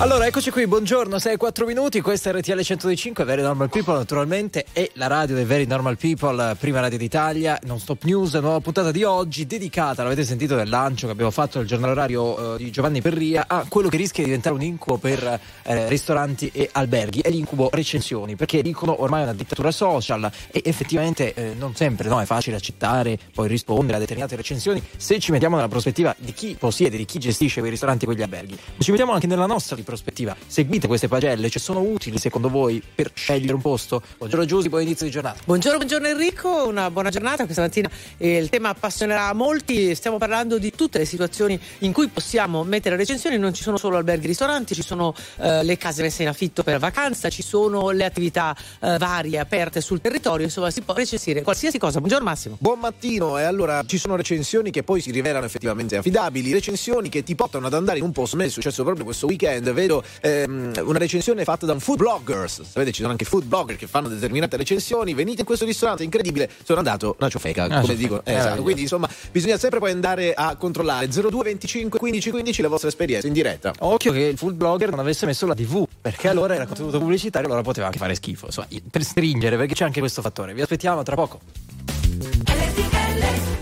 Allora, eccoci qui, buongiorno, 6 4 minuti, questa è RTL 105, Very Normal People naturalmente, e la radio dei Very Normal People, prima radio d'Italia, non stop news, nuova puntata di oggi dedicata, l'avete sentito nel lancio che abbiamo fatto nel giornale orario uh, di Giovanni Perria, a quello che rischia di diventare un incubo per eh, ristoranti e alberghi, è l'incubo recensioni, perché dicono ormai è una dittatura social e effettivamente eh, non sempre no, è facile accettare, poi rispondere a determinate recensioni, se ci mettiamo nella prospettiva di chi possiede, di chi gestisce quei ristoranti e quegli alberghi, ci mettiamo anche nella nostra di prospettiva. Seguite queste pagelle, cioè sono utili secondo voi per scegliere un posto? Buongiorno Giusy, buon inizio di giornata. Buongiorno, buongiorno Enrico, una buona giornata. Questa mattina eh, il tema appassionerà molti. Stiamo parlando di tutte le situazioni in cui possiamo mettere recensioni. Non ci sono solo alberghi e ristoranti, ci sono eh, le case messe in affitto per vacanza, ci sono le attività eh, varie aperte sul territorio. Insomma, si può recensire qualsiasi cosa. Buongiorno Massimo. Buon mattino. E allora ci sono recensioni che poi si rivelano effettivamente affidabili, recensioni che ti portano ad andare in un posto. A me è successo proprio questo weekend vedo ehm, una recensione fatta da un food bloggers. Sapete, ci sono anche food blogger che fanno determinate recensioni. Venite in questo ristorante, incredibile. Sono andato una ciofeca, ah, come dico. Eh, esatto. Quindi, insomma, bisogna sempre poi andare a controllare 02 25 15 15 le vostre esperienze in diretta. Occhio che il food blogger non avesse messo la TV, perché allora era contenuto pubblicitario, allora poteva anche fare schifo. Insomma, per stringere, perché c'è anche questo fattore. Vi aspettiamo tra poco.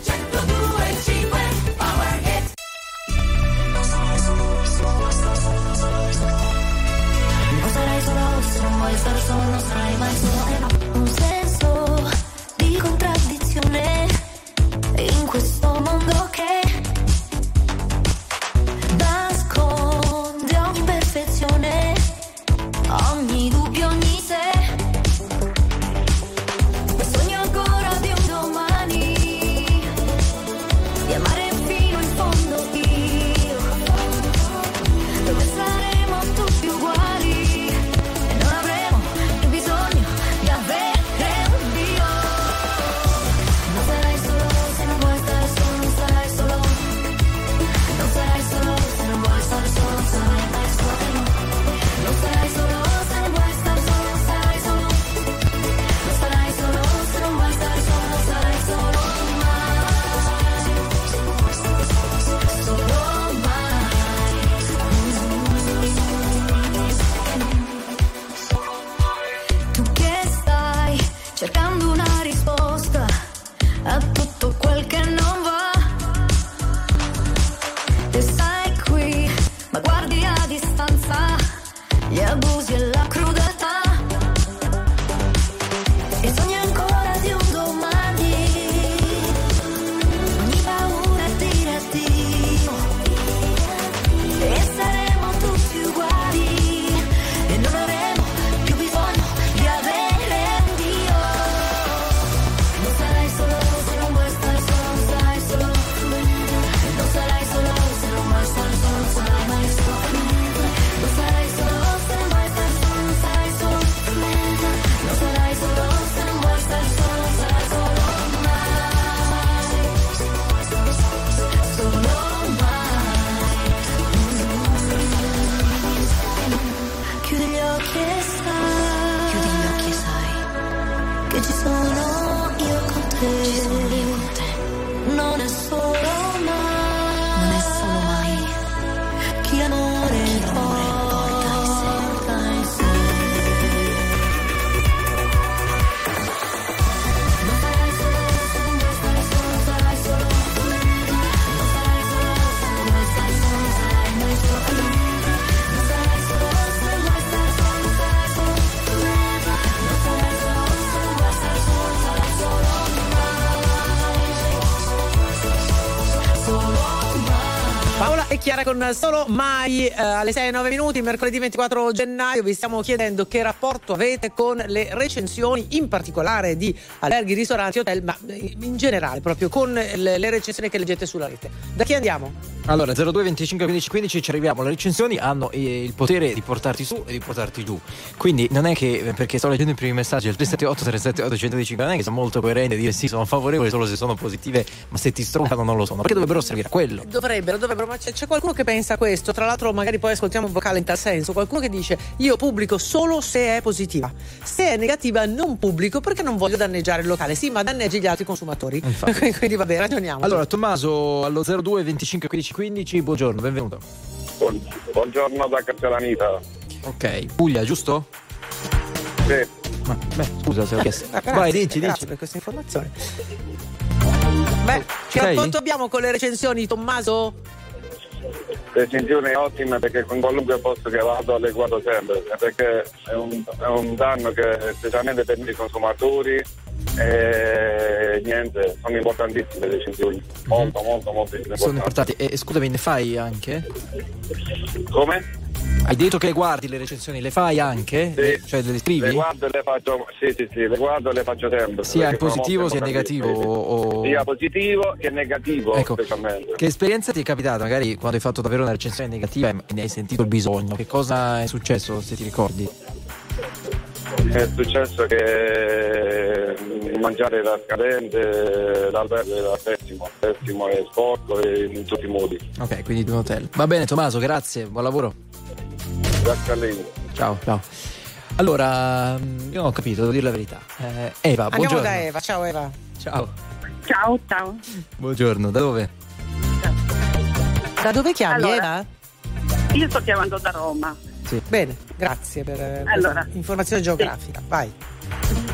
sono sai mai con Solo Mai eh, alle 6 e 9 minuti, mercoledì 24 gennaio. Vi stiamo chiedendo che rapporto avete con le recensioni, in particolare di alberghi, ristoranti, hotel, ma eh, in generale proprio con le, le recensioni che leggete sulla rete. Da chi andiamo? Allora, 02 25 15 15 ci arriviamo. Le recensioni hanno eh, il potere di portarti su e di portarti giù. Quindi non è che eh, perché sto leggendo i primi messaggi al 378 378 125 non è che sono molto coerente dire sì, sono favorevole solo se sono positive, ma se ti stroncano non lo sono. Perché dovrebbero servire a quello. Dovrebbero, dovrebbero, ma c'è, c'è qualcuno che pensa questo. Tra l'altro, magari poi ascoltiamo un vocale in tal senso. Qualcuno che dice: Io pubblico solo se è positiva. Se è negativa, non pubblico perché non voglio danneggiare il locale. Sì, ma danneggi gli altri consumatori. Infatti. Quindi vabbè, ragioniamo. Allora, Tommaso allo 02 25 15 15, buongiorno, benvenuto. Buon- Buongiorno da Castellanita. Ok, Puglia, giusto? Sì. Ma, beh, scusa se ho chiesto. Ah, grazie, Vai, dici, grazie dici. per queste informazioni. Beh, ci Sei? rapportiamo con le recensioni, Tommaso? Recensione ottima perché con qualunque posto che vado le guardo sempre, perché è un, è un danno che specialmente per i consumatori e niente, sono importantissime le recensioni. Molto, molto, molto Sono importanti. importanti. E, e scusami, ne fai anche? Come? Hai detto che le guardi le recensioni, le fai anche? Sì. Le- cioè le scrivi? Le guardo e le faccio, sì, sì, sì, le guardo e le faccio sempre. Sia positivo sia negativo? o- Sia positivo che negativo Ecco, specialmente. che esperienza ti è capitata magari quando hai fatto davvero una recensione negativa e ne hai sentito il bisogno? Che cosa è successo se ti ricordi? È successo che mm, mangiare era scadente, l'albergo era pessimo, pessimo e sporco e in tutti i modi. Ok, quindi di un hotel. Va bene Tommaso, grazie, buon lavoro. Grazie a lei. Ciao, ciao. Allora, mm, io non ho capito, devo dire la verità. Eh, Eva, Andiamo buongiorno. da Eva, ciao Eva. Ciao. Ciao, ciao. Buongiorno, da dove? Da dove chiami Allora. Eva? Io sto chiamando da Roma. Bene, grazie per eh, Allora. informazione geografica. Vai.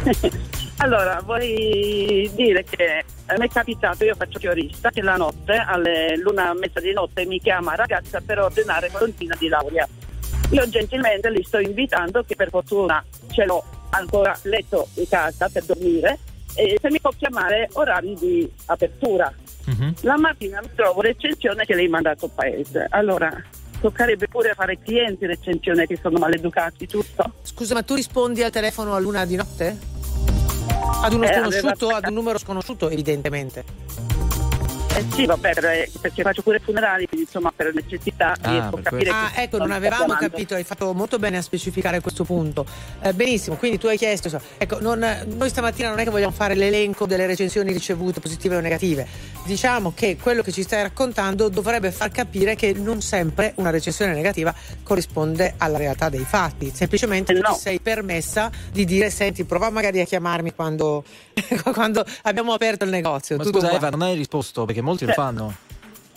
allora, vorrei dire che a me è capitato, io faccio fiorista, che la notte, alle l'una e mezza di notte, mi chiama ragazza per ordinare colonia di laurea. Io gentilmente li sto invitando, che per fortuna ce l'ho ancora letto in casa per dormire, e se mi può chiamare orari di apertura. Mhm. La mattina mi trovo recensione che lei manda a paese. Allora, toccherebbe pure fare clienti recensione che sono maleducati, tutto. Scusa, ma tu rispondi al telefono a luna di notte? Ad uno Eh, sconosciuto, aveva- ad un numero sconosciuto, evidentemente. Eh sì, vabbè, per- perché faccio pure funerali, quindi insomma per necessità Ah, riesco a per capire Ah, ecco, non avevamo chiamando. capito, hai fatto molto bene a specificare questo punto. Eh, benissimo, quindi tu hai chiesto, so- ecco, non- noi stamattina non è che vogliamo fare l'elenco delle recensioni ricevute, positive o negative. Diciamo che quello che ci stai raccontando dovrebbe far capire che non sempre una recensione negativa corrisponde alla realtà dei fatti. Semplicemente Eh, tu no. ti sei permessa di dire, senti, prova magari a chiamarmi quando, quando abbiamo aperto il negozio. Ma Tutto scusa qua. Eva, non hai risposto perché molti lo Eh. fanno.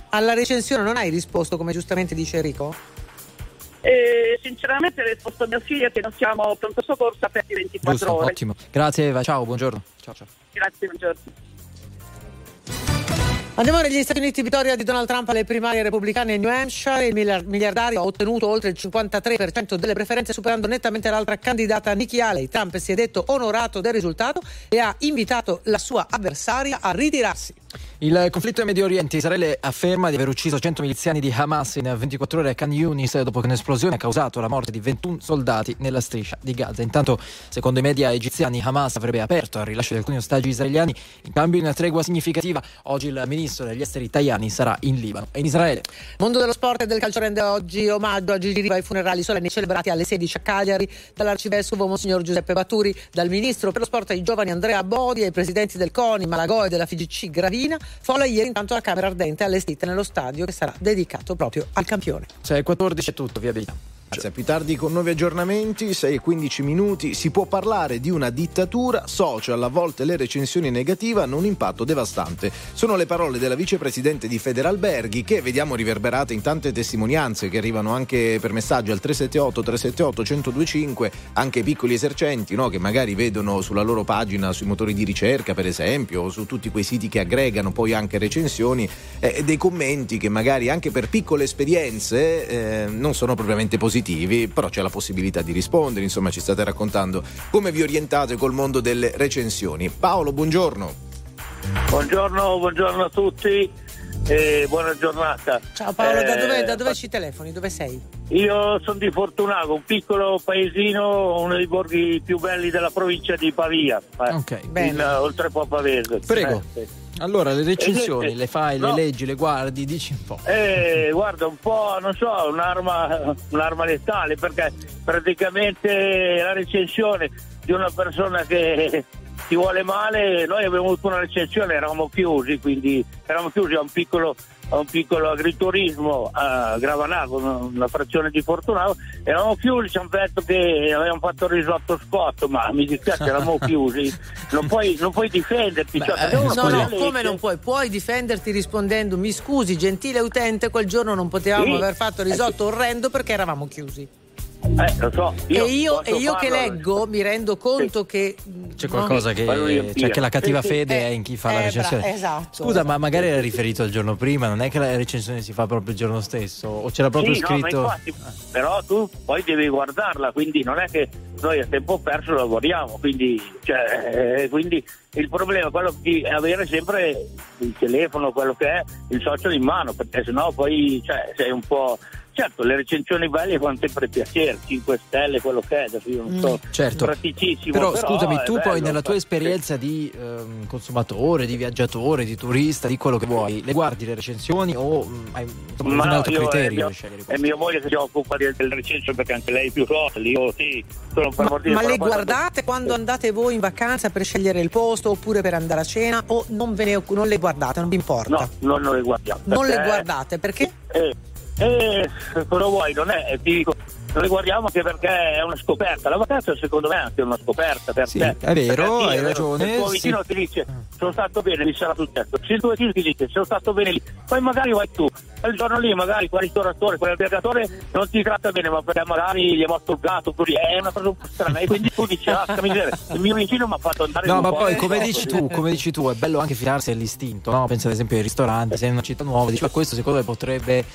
Alla recensione non hai risposto, come giustamente dice Enrico? Eh, sinceramente ho risposto a mio figlio che non siamo pronto soccorso aperti 24 Giusto, ore. ottimo. Grazie Eva, ciao, buongiorno. Ciao, ciao. Grazie, buongiorno. Andiamo negli Stati Uniti, vittoria di Donald Trump alle primarie repubblicane in New Hampshire. Il miliar- miliardario ha ottenuto oltre il 53% delle preferenze, superando nettamente l'altra candidata Nikki Haley. Trump si è detto onorato del risultato e ha invitato la sua avversaria a ritirarsi. Il conflitto in Medio Oriente, Israele afferma di aver ucciso 100 miliziani di Hamas in 24 ore a Khan Yunis dopo che un'esplosione ha causato la morte di 21 soldati nella striscia di Gaza. Intanto, secondo i media egiziani, Hamas avrebbe aperto al rilascio di alcuni ostaggi israeliani in cambio di una tregua significativa. Oggi il ministro degli esteri italiani sarà in Libano e in Israele. Mondo dello sport e del calcio rende oggi omaggio a Gigi Riva ai funerali solenni celebrati alle 16 a Cagliari dall'arcivescovo Monsignor Giuseppe Baturi, dal ministro per lo sport ai giovani Andrea Bodi, ai presidenti del CONI, Malagò e della FGC Gravina. Folla ieri intanto la Camera Ardente allestita nello stadio che sarà dedicato proprio al campione. Cioè, 14 è tutto, viabilità. Grazie, a più tardi con nuovi aggiornamenti, 6 e 15 minuti, si può parlare di una dittatura social, a volte le recensioni negative hanno un impatto devastante. Sono le parole della vicepresidente di Federalberghi che vediamo riverberate in tante testimonianze che arrivano anche per messaggio al 378 378 1025, anche piccoli esercenti no, che magari vedono sulla loro pagina, sui motori di ricerca per esempio, o su tutti quei siti che aggregano poi anche recensioni, eh, dei commenti che magari anche per piccole esperienze eh, non sono propriamente positivi, però c'è la possibilità di rispondere, insomma ci state raccontando come vi orientate col mondo delle recensioni. Paolo, buongiorno. Buongiorno, buongiorno a tutti e buona giornata. Ciao Paolo, da Eh, dove, da dove ci telefoni? Dove sei? Io sono di Fortunato, un piccolo paesino, uno dei borghi più belli della provincia di Pavia, eh, Ok. Bene. in, eh, oltre a Pavese. Prego. Eh, sì. Allora, le recensioni Eh, le fai, no. le leggi, le guardi, dici un po'. Eh, guarda, un po', non so, un'arma, un'arma letale perché praticamente la recensione di una persona che ti vuole male, noi abbiamo avuto una recensione, eravamo chiusi, quindi eravamo chiusi a un piccolo, a un piccolo agriturismo a Gravanago, una, frazione di Fortunato, eravamo chiusi, ci hanno detto che avevamo fatto il risotto scotto, ma mi dispiace, eravamo chiusi, non puoi, non puoi difenderti. cioè, perché uno No, no, legge- come non puoi? Puoi difenderti rispondendo: Mi scusi, gentile utente, quel giorno non potevamo Sì. aver fatto il risotto orrendo perché eravamo chiusi. Eh, lo so, io e io, e io che leggo mi rendo conto che. C'è no? qualcosa che, Fallo riempire. cioè che la cattiva Sì, sì. fede Eh, è in chi fa eh, la bra- recensione. esatto, Scusa, ma magari era riferito al giorno prima, non è che la recensione si fa proprio il giorno stesso? O c'era proprio Sì, no, ma scritto. infatti, però tu poi devi guardarla, quindi non è che noi a tempo perso lavoriamo, quindi, cioè, eh, quindi il problema è quello di avere sempre il telefono, quello che è, il social in mano, perché sennò poi cioè, sei un po'... Certo, le recensioni belle fanno sempre piacere, 5 stelle, quello che è, adesso io non so, Certo. praticissimo. Però, Però, scusami, tu poi bello, nella tua sì. esperienza di ehm, consumatore, di viaggiatore, di turista, di quello che vuoi, le guardi le recensioni o mm, hai insomma, Ma un altro io, criterio è, mio, è mia moglie che si occupa del, del recenso perché anche lei è più social, io sì, sono per Ma, le poi guardate quando andate voi in vacanza per scegliere il posto oppure per andare a cena o non, ve ne, non le guardate, non vi importa? No, non, non le guardiamo. non le guardate perché? Eh, eh, cosa vuoi? Non è, ti dico, le guardiamo anche perché è una scoperta. La vacanza secondo me è anche una scoperta per Sì, te. è vero, Perché sì, hai ragione, il tuo sì. vicino ti dice sono stato bene, mi sarà successo. Se il tuo vicino ti dice sono stato bene lì, poi magari vai tu. Quel giorno lì magari quel ristoratore, quell'albergatore non ti tratta bene, ma perché magari gli è morto il gatto, è una cosa un po' strana. E quindi tu dici, ah, miseria, il mio vicino mi ha fatto andare in No, ma po' poi di come dici tu, come dici tu, è bello anche fidarsi dell'istinto, no? Pensa ad esempio ai ristoranti, sei in una città nuova, dici "Ma questo secondo me potrebbe, eh,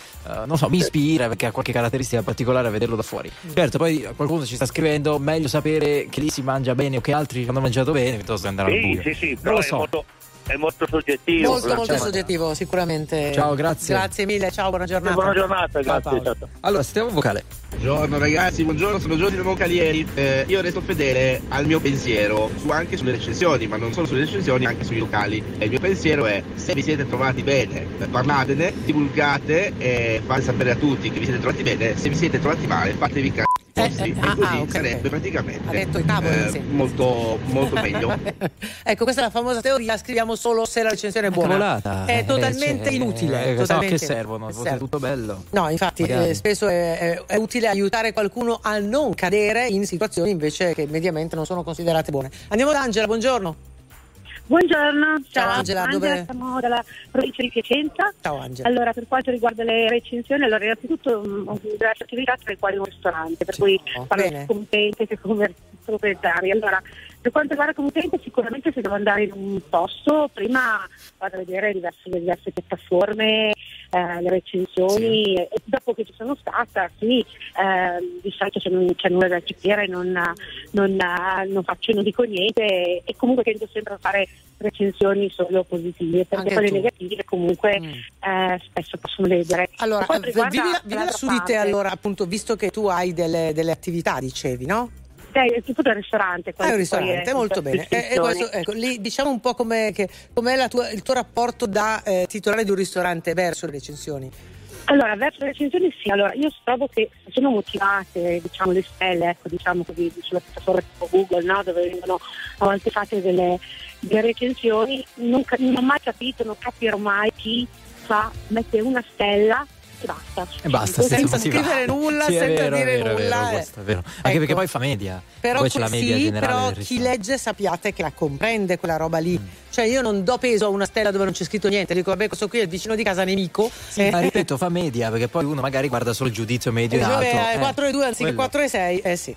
non so, mi ispira perché ha qualche caratteristica particolare a vederlo da fuori. Certo, poi qualcuno ci sta scrivendo, meglio sapere che lì si mangia bene o che altri hanno mangiato bene piuttosto che andare al Sì, buio. sì, sì, non lo so. molto, è molto soggettivo. Molto, molto cioè, soggettivo, sicuramente. Ciao, grazie. Grazie mille, ciao, buona giornata. Buona giornata, Ciao, grazie. Paolo. ciao. Allora, sentiamo un vocale. Buongiorno ragazzi, buongiorno, sono Giorgio Moncalieri. Eh, io resto fedele al mio pensiero su- anche sulle recensioni, ma non solo sulle recensioni, anche sui locali. E il mio pensiero è: se vi siete trovati bene, eh, parlatene, divulgate e fate sapere a tutti che vi siete trovati bene. Se vi siete trovati male, fatevi cazzi. Eh, vostri, eh, ah, così ah, sarebbe ok. praticamente Ha detto i cavoli, eh, sì. molto, molto meglio. ecco, questa è la famosa teoria, scriviamo solo se la recensione è buona. Cavolata. È Eh, totalmente cioè, inutile. eh, totalmente che servono? Fosse tutto bello. No, infatti eh, spesso è, è- è utile aiutare qualcuno a non cadere in situazioni invece che mediamente non sono considerate buone. Andiamo da Angela, buongiorno. Buongiorno, Ciao, Angela, dove- siamo dalla provincia di Piacenza. Ciao Angela. Allora, per quanto riguarda le recensioni, allora innanzitutto mh, ho diverse attività tra le quali un ristorante, per Sì, cui oh, parlo bene. come utente che come proprietari. Allora, per quanto riguarda come utente, sicuramente se devo andare in un posto, prima vado a vedere diverse, le diverse piattaforme, eh, le recensioni, e dopo che ci sono stata, sì, eh, di solito se non c'è nulla da capire, non, non, non faccio, non dico niente e, comunque tento sempre a fare recensioni solo positive perché Anche quelle tu. negative comunque Mm. eh, spesso possono ledere. Allora, eh, l'altra su di te allora, appunto, visto che tu hai delle, delle attività, dicevi, no? Dai, è tutto del ristorante. È un ristorante, è molto bene. E, e distinzione. questo, ecco, lì diciamo un po' com'è, che- com'è la tua- il tuo rapporto da eh, titolare di un ristorante verso le recensioni. Allora, verso le recensioni sì, allora io trovo che sono motivate, diciamo, le stelle, ecco, diciamo così, sulla piattaforma tipo Google, no? dove vengono a volte fatte delle, delle recensioni, non, non ho mai capito, non capirò mai chi fa, mette una stella e basta. E basta, Senza va. scrivere nulla, Sì, senza vero, dire vero, è vero, nulla, eh. questo è vero. Anche Ecco. perché poi fa media. Però, poi c'è la media sì, generale. però chi legge sappiate che la comprende quella roba lì. Cioè io non do peso a una stella dove non c'è scritto niente, dico vabbè questo qui è il vicino di casa nemico. Sì, ma ripeto, fa media perché poi uno magari guarda solo il giudizio medio in alto. Dove eh. 4 e 2 anziché Quello. 4 e 6, eh sì.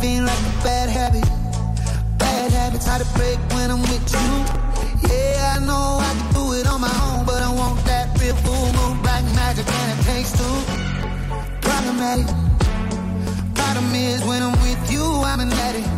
Like like a bad habit. Bad habits hard to break when I'm with you. Yeah, I know I can do it on my own, but I want that real full moon, black magic, and it takes two. Problematic. Problem is, when I'm with you, I'm an addict.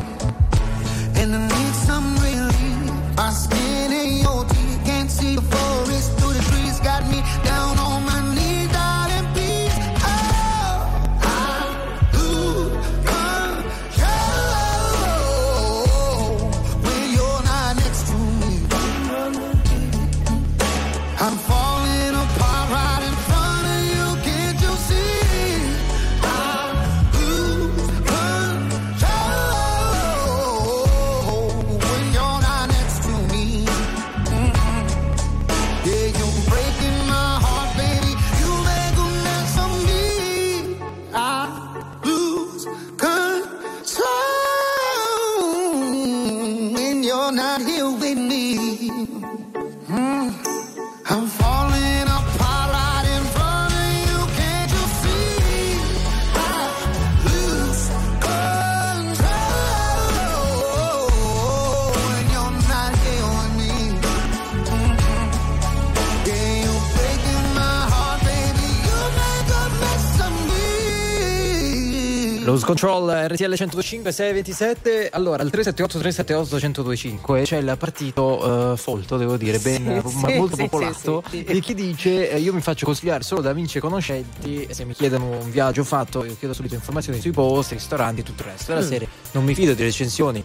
Lose Control RTL 105 627 allora al 378 378 1025 c'è il partito eh, folto devo dire ben Sì, ma sì, molto sì, popolato di chi dice eh, io mi faccio consigliare solo da amici e conoscenti e se mi chiedono un viaggio fatto io chiedo subito informazioni sui posti ristoranti e tutto il resto. Della Mm. serie non mi fido di recensioni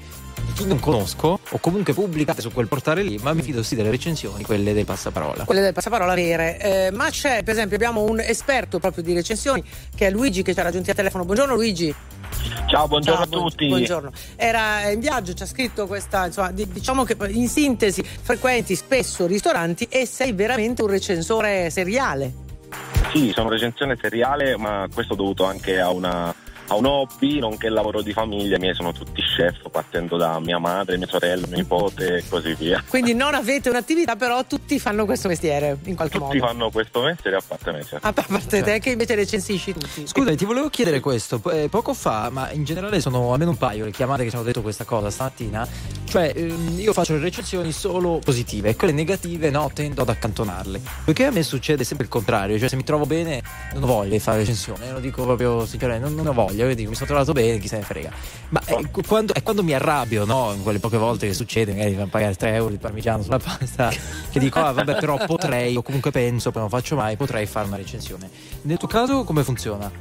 chi non conosco o comunque pubblicate su quel portale lì ma mi fido sì delle recensioni quelle del passaparola quelle del passaparola vere. Eh, ma c'è, per esempio, abbiamo un esperto proprio di recensioni che è Luigi che ci ha raggiunti a telefono. Buongiorno Luigi. Ciao, buongiorno Ciao, a tutti. Buongiorno. Era in viaggio, ci ha scritto questa, insomma, di- diciamo che in sintesi frequenti spesso ristoranti e sei veramente un recensore seriale. Sì, sono recensione seriale, ma questo dovuto anche a una a un hobby, nonché lavoro di famiglia. I miei sono tutti chef, partendo da mia madre, mia sorella, mio nipote e così via. Quindi non avete un'attività, però tutti fanno questo mestiere in qualche Tutti modo. fanno questo mestiere a parte me. certo. A parte te che invece recensisci tutti. Scusa, ti volevo chiedere questo. Eh, poco fa, ma in generale sono almeno un paio le chiamate che ci hanno detto questa cosa stamattina. Cioè, ehm, io faccio le recensioni solo positive e quelle negative no, tendo ad accantonarle. Perché a me succede sempre il contrario. Cioè, se mi trovo bene, non ho voglia di fare recensione. Lo dico proprio sinceramente, non, non ho voglia. Io dico, mi sono trovato bene, chi se ne frega. Ma eh, qu- quando, è quando mi arrabbio, no? In quelle poche volte che succede, magari mi fanno pagare 3 euro di parmigiano sulla pasta, che dico, ah, vabbè, però potrei, o comunque penso, poi non faccio mai, potrei fare una recensione. Nel tuo caso, come funziona?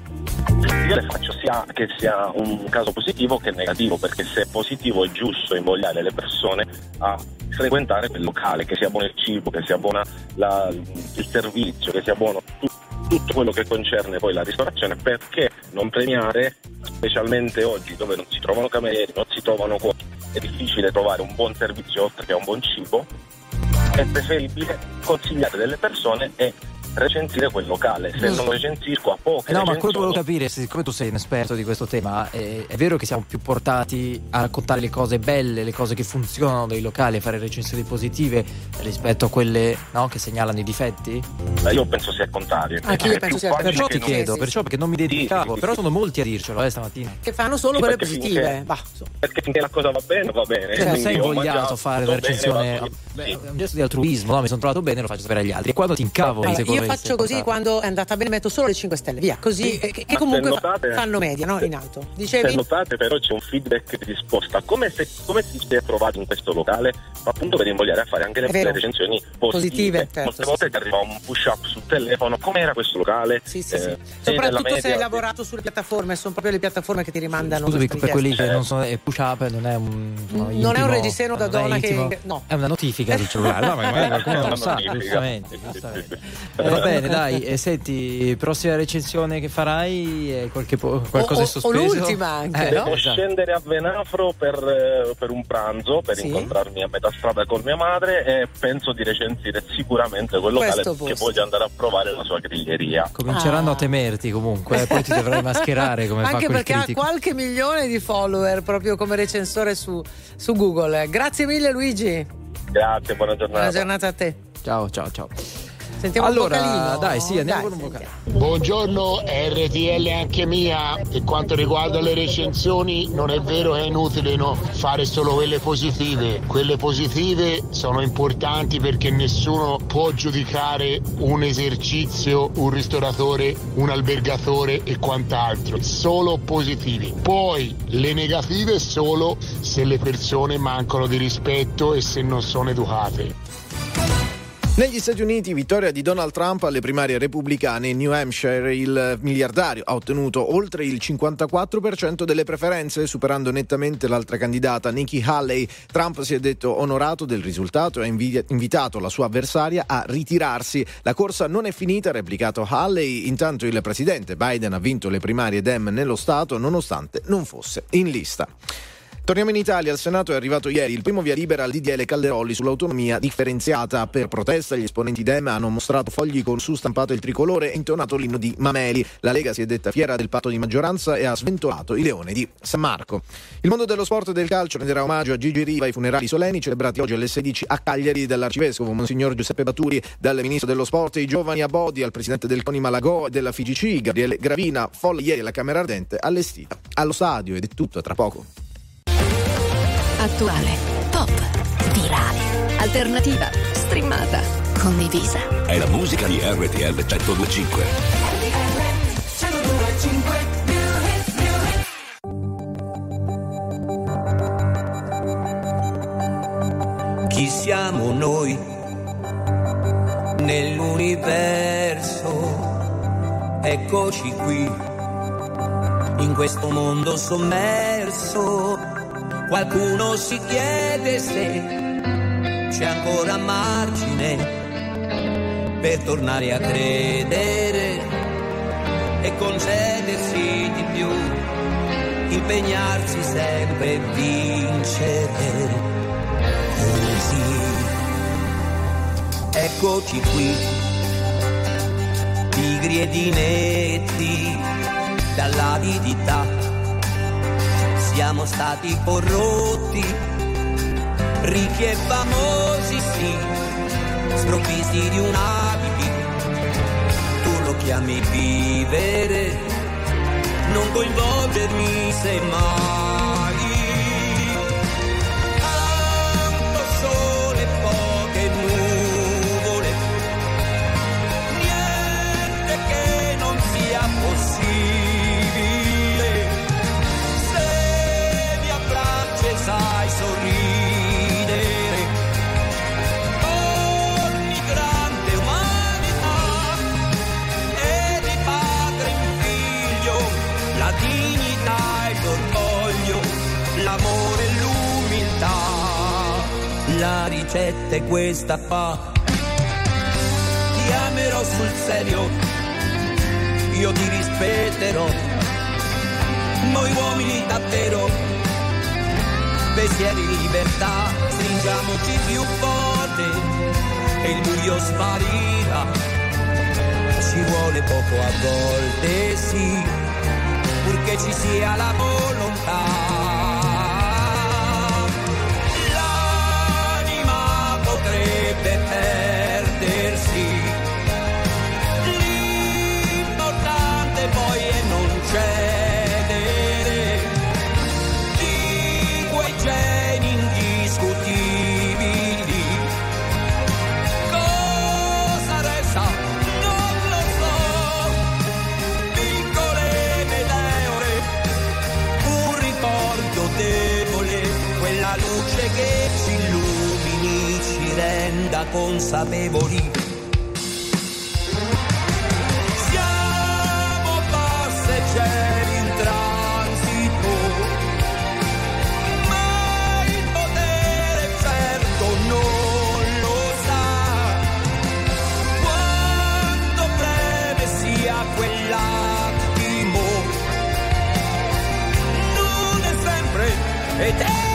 Io le faccio sia che sia un caso positivo che negativo, perché se è positivo è giusto invogliare le persone a frequentare quel locale, che sia buono il cibo, che sia buona la- il servizio, che sia buono tu- tutto quello che concerne poi la ristorazione, perché non premiare, specialmente oggi dove non si trovano camerieri, non si trovano cuochi, è difficile trovare un buon servizio oltre che un buon cibo, è preferibile consigliare delle persone e recensire quel locale. Se non recensisco a poche No, ma quello che recensioni, volevo capire, siccome tu sei un esperto di questo tema, eh, è vero che siamo più portati a raccontare le cose belle, le cose che funzionano dei locali, a fare recensioni positive rispetto a quelle no, che segnalano i difetti? Eh, Io penso sia il contrario. Anche io È penso sia il Perciò ti chiedo, sì, perciò perché non mi identificavo, però sono molti a dircelo eh, stamattina. Che fanno solo Sì, quelle positive. finché- Bah, insomma. Perché finché la cosa va bene, va bene. Cioè, non sei invogliato a fare la bene, recensione. va bene. Beh, è un gesto di altruismo, no? Mi sono trovato bene, lo faccio sapere agli altri. E quando ti incavoli, Allora, secondo me, faccio così sei quando è andata bene metto solo le 5 stelle, via, così eh, che, che comunque se fa- notate- fanno media, no? In alto. Se Dicevi? notate però c'è un feedback di risposta, come, se, come si è trovato in questo locale, appunto per invogliare a fare anche le, le recensioni Positive, positive. certo, Molte sì, volte sì. ti arriva un push up sul telefono, com'era questo locale? Sì, sì, Eh, sì. Soprattutto se media- hai lavorato sulle piattaforme, sono proprio le piattaforme che ti rimandano. Scusami, per quelli che non sono è push up, non è un. no, Non è un reggiseno da non è donna che- no. È una notifica del cellulare. No, ma magari qualcuno lo sa, giustamente. giustamente. Eh, va bene, dai, e senti, prossima recensione che farai, eh, qualche po- qualcosa O- è o- o sospeso? l'ultima anche, Eh, no? Devo esatto. scendere a Venafro per, eh, per un pranzo, per Sì. incontrarmi a metà strada con mia madre e penso di recensire sicuramente quel locale Questo perché posto. voglio andare a provare la sua griglieria. Cominceranno Ah. a temerti comunque, eh, poi ti dovrai mascherare come fa Anche perché critico. ha qualche milione di follower proprio come recensore su, su Google. Grazie mille Luigi. Grazie, buona giornata. Buona giornata a te. Ciao, ciao, ciao. Sentiamo allora, un vocalino. dai, sì, andiamo Dai, con un vocale. Buongiorno RTL anche mia, per quanto riguarda le recensioni non è vero che è inutile no, fare solo quelle positive, quelle positive sono importanti perché nessuno può giudicare un esercizio, un ristoratore, un albergatore e quant'altro, solo positivi. Poi le negative solo se le persone mancano di rispetto e se non sono educate. Negli Stati Uniti, vittoria di Donald Trump alle primarie repubblicane in New Hampshire, il miliardario ha ottenuto oltre il 54% delle preferenze, superando nettamente l'altra candidata Nikki Haley. Trump si è detto onorato del risultato e ha invi- invitato la sua avversaria a ritirarsi. La corsa non è finita, ha replicato Haley, intanto il presidente Biden ha vinto le primarie Dem nello Stato nonostante non fosse in lista. Torniamo in Italia, al Senato è arrivato ieri il primo via libera al DDL Calderolli sull'autonomia differenziata. Per protesta gli esponenti Dem hanno mostrato fogli con su stampato il tricolore e intonato l'inno di Mameli. La Lega si è detta fiera del patto di maggioranza e ha sventolato i leoni di San Marco. Il mondo dello sport e del calcio renderà omaggio a Gigi Riva ai funerali solenni celebrati oggi alle 16 a Cagliari dall'arcivescovo Monsignor Giuseppe Baturi, dal ministro dello sport e i giovani a Bodi, al presidente del CONI Malagò e della FIGC, Gabriele Gravina, folle ieri alla Camera Ardente allestita allo stadio ed è tutto tra poco. Attuale, pop, virale, alternativa, streamata, condivisa. È la musica di RTL 1025. Chi siamo noi nell'universo? Eccoci qui, in questo mondo sommerso. Qualcuno si chiede se c'è ancora margine per tornare a credere e concedersi di più, impegnarsi sempre e vincere così. Eccoci qui, pigri e dinetti dall'avidità. Siamo stati corrotti, ricchi e famosi, sì, sprovvisti di un alibi. Tu lo chiami vivere, non coinvolgermi se mai. Ricetta è questa qua. Ti amerò sul serio, io ti rispetterò. Noi uomini davvero, pensieri di libertà, stringiamoci più forte e il buio sparirà. Ci vuole poco a volte, sì, purché ci sia la volontà. Potrebbe perdersi. Consapevoli. Siamo passeggeri in transito, ma il potere certo non lo sa. Quanto breve sia quell'attimo, non è sempre.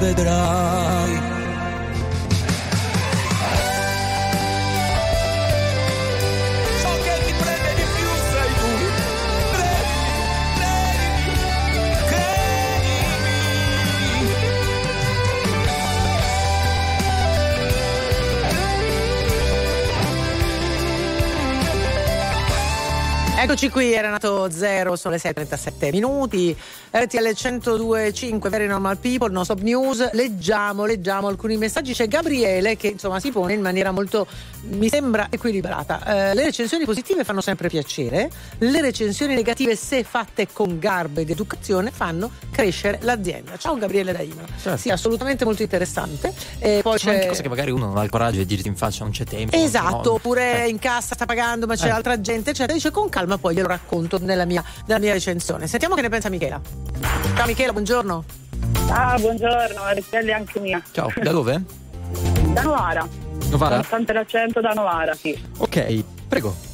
Vedrai. Eccoci qui, era nato zero, sono le 6.37 minuti. RTL 102.5, Very Normal People, No Stop News. Leggiamo, leggiamo alcuni messaggi. C'è Gabriele che insomma si pone in maniera molto, mi sembra, equilibrata. Eh, le recensioni positive fanno sempre piacere, le recensioni negative, se fatte con garbo ed educazione, fanno crescere l'azienda. Ciao Gabriele da Imola. Certo. Sì, assolutamente molto interessante. E poi Sono c'è... anche cose che magari uno non ha il coraggio di dirti in faccia, non c'è tempo. Esatto, no. oppure in cassa sta pagando ma c'è Eh. altra gente, eccetera. Dice con calma, poi glielo racconto nella mia, nella mia recensione. Sentiamo che ne pensa Michela. Ciao Michela, buongiorno. Ah, buongiorno, RTL anche mia. Ciao, da dove? Da Novara. Novara? Nonostante l'accento da Novara, sì. Ok, prego.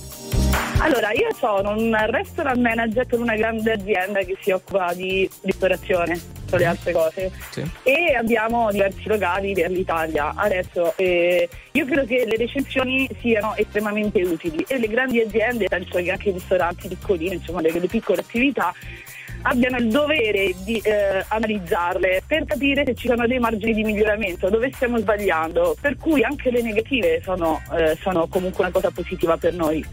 Allora, io sono un restaurant manager per una grande azienda che si occupa di ristorazione, tra le altre cose. Sì. E abbiamo diversi locali per l'Italia. Adesso eh, io credo che le recensioni siano estremamente utili e le grandi aziende, penso che anche i ristoranti piccolini, insomma le, le piccole attività, abbiano il dovere di eh, analizzarle per capire se ci sono dei margini di miglioramento, dove stiamo sbagliando, per cui anche le negative sono, eh, sono comunque una cosa positiva per noi.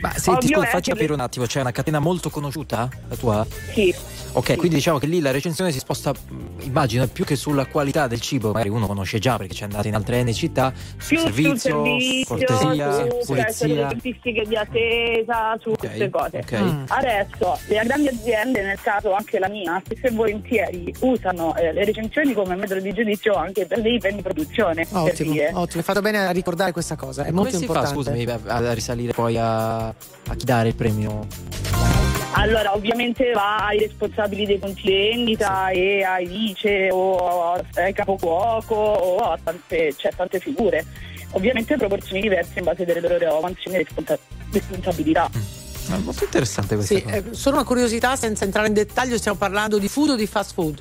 Ma senti, scusa, facci capire le- un attimo, c'è una catena molto conosciuta, la tua? Sì. Ok, quindi diciamo che lì la recensione si sposta, mh, immagino, più che sulla qualità del cibo, magari uno conosce già perché c'è andato in altre N città, sul più servizio, sul servizio, cortesia, su, cioè, sulle pulizia. tempistiche di attesa, su queste cose. ok. Mm. Adesso le grandi aziende, nel caso anche la mia, spesso e volentieri usano eh, le recensioni come metodo di giudizio anche per dei premi di produzione. per Ottimo, dire. ottimo, hai fatto bene a ricordare questa cosa, è Come molto si importante. fa, scusami, a, a risalire poi a, a chi dare il premio? Allora, ovviamente va ai responsabili dei punti vendita e ai vice o ai capocuoco o a tante, cioè, tante figure. Ovviamente proporzioni diverse in base alle loro mansioni e responsa- responsabilità. È molto interessante questa Sì, cosa. eh, solo una curiosità, senza entrare in dettaglio, stiamo parlando di food o di fast food?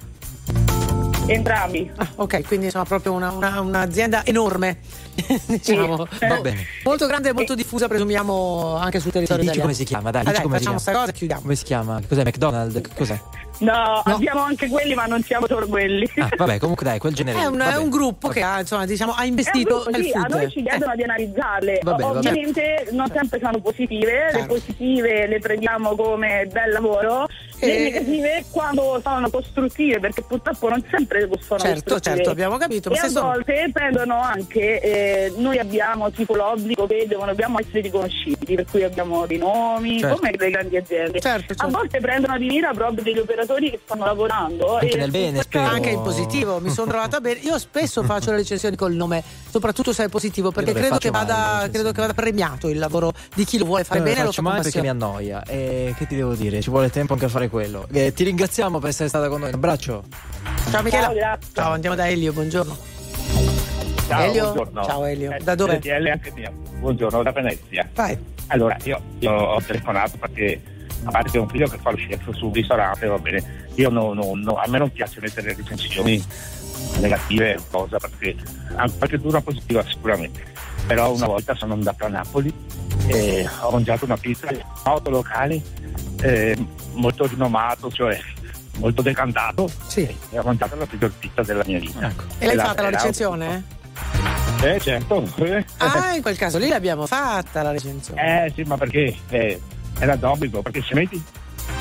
Entrambi. Ah, ok, quindi insomma proprio una- una- un'azienda enorme, diciamo. Sì. Va bene. Molto grande e molto diffusa, presumiamo, anche sul Sì, territorio dici italiano. come si chiama, dai, Ah, dici dai, come facciamo chiama. sta cosa e chiudiamo. Come si chiama? Cos'è? McDonald's? Cos'è? No, abbiamo anche quelli, ma non siamo solo quelli. Ah, vabbè, comunque dai, quel genere. È un, vabbè. è un gruppo che ha, insomma, diciamo, ha investito gruppo, nel sì, food. a noi ci chiedono di analizzarle. Va bene, va bene. Ovviamente non sempre sono positive, le positive le prendiamo come bel lavoro, le E- negative quando sono costruttive, perché purtroppo non sempre sono Certo, costruttive. certo, abbiamo capito, ma E a sono- volte prendono anche, eh, noi abbiamo tipo l'obbligo che devono, dobbiamo essere riconoscibili, per cui abbiamo dei nomi, Certo. come le grandi aziende. Certo, A volte prendono di mira proprio degli operatori che stanno lavorando. Anche e nel bene, spero. Anche in positivo, mi sono trovata bene. Io spesso faccio le recensioni col nome, soprattutto se è positivo, perché credo che, male, vada, credo che vada premiato il lavoro di chi lo vuole fare non bene. lo Lo faccio fa con mai perché mi annoia. E che ti devo dire? Ci vuole tempo anche a fare quello. Eh, ti ringraziamo per essere stata con noi. Un abbraccio. Ciao Michela. Ciao. Ciao, andiamo da Elio, buongiorno. Ciao, Elio? buongiorno. Ciao, Elio. Eh, Da dove? Buongiorno, da Venezia. Vai. Allora, io, io ho telefonato perché a parte che ho un figlio che fa lo chef sul ristorante, va bene. Io no, no, no, a me non piace mettere recensioni negative o cosa perché anche una positiva sicuramente. Però una volta sono andato a Napoli e ho mangiato una pizza in auto locale eh, molto rinomato, cioè molto decantato Sì. e ho mangiato la peggior pizza della mia vita. E l'hai la- fatta la recensione? Eh certo. Ah, in quel caso lì l'abbiamo fatta la recensione. Eh sì, ma perché eh, era d'obbligo, perché se metti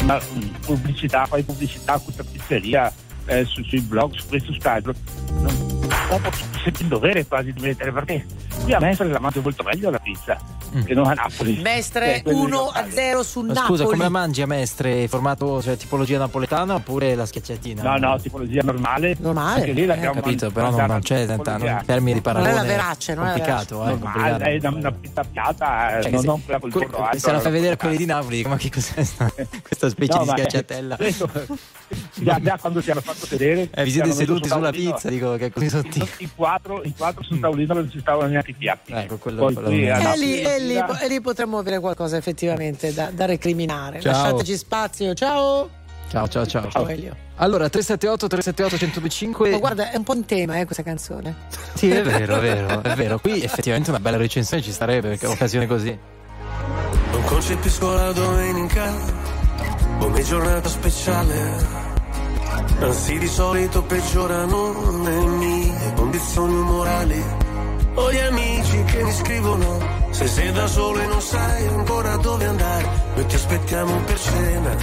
una mm, pubblicità, fai pubblicità a questa pizzeria eh, su- sui blog, su questo Skype, non- dopo ti senti in dovere quasi di mettere, perché qui a Mestre la mangio molto meglio la pizza che non a Napoli. Mestre Eh, quello 1 a 0 su Ma Napoli. scusa, come la mangi a mestre? Formato, cioè tipologia napoletana oppure la schiacciatina? No, no, tipologia normale. Normale. Anche lì Ho l'abbiamo capito, però non, non c'è tanta, tipologia. non- in termini di Non è paragone. la verace, non è complicato, eh, Normale, è una, una pizza piatta, eh, Cioè, non, se- non quella col burro alto. se la fai vedere quelli di Napoli, ma che cos'è sta- questa specie No, di schiacciatella? questo- già, già quando ti hanno fatto sedere Eh, vi siete seduti sul sulla tavolino, pizza, dico che è così sottile. in quattro, in quattro sul tavolino non ci stavano neanche i piatti Ecco, quello, Poi quello è- a E lì, e lì- e lì potremmo avere qualcosa effettivamente da, da recriminare. Ciao. Lasciateci spazio, ciao. Ciao, ciao, ciao. Ciao Elio. Allora, 378 378 1025 Ma guarda, è un po' in tema eh, questa canzone. Sì, è vero, è vero, è vero. Qui effettivamente una bella recensione ci starebbe perché è occasione così. Non concepisco la domenica come giornata speciale. Anzi, di solito peggiorano le mie condizioni morali. Ho gli amici che mi scrivono Se sei da solo e non sai ancora dove andare, noi ti aspettiamo per cena.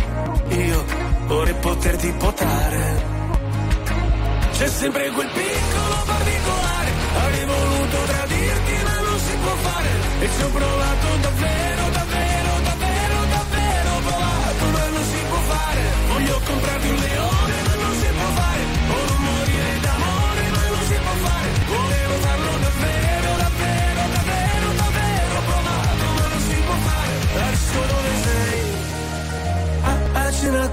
Io vorrei poterti potare. C'è sempre quel piccolo particolare, avrei voluto tradirti ma non si può fare. E ci ho provato davvero, davvero, davvero, davvero provato ma non si può fare. Voglio comprarti un leone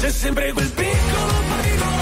c'è sempre quel piccolo particolare,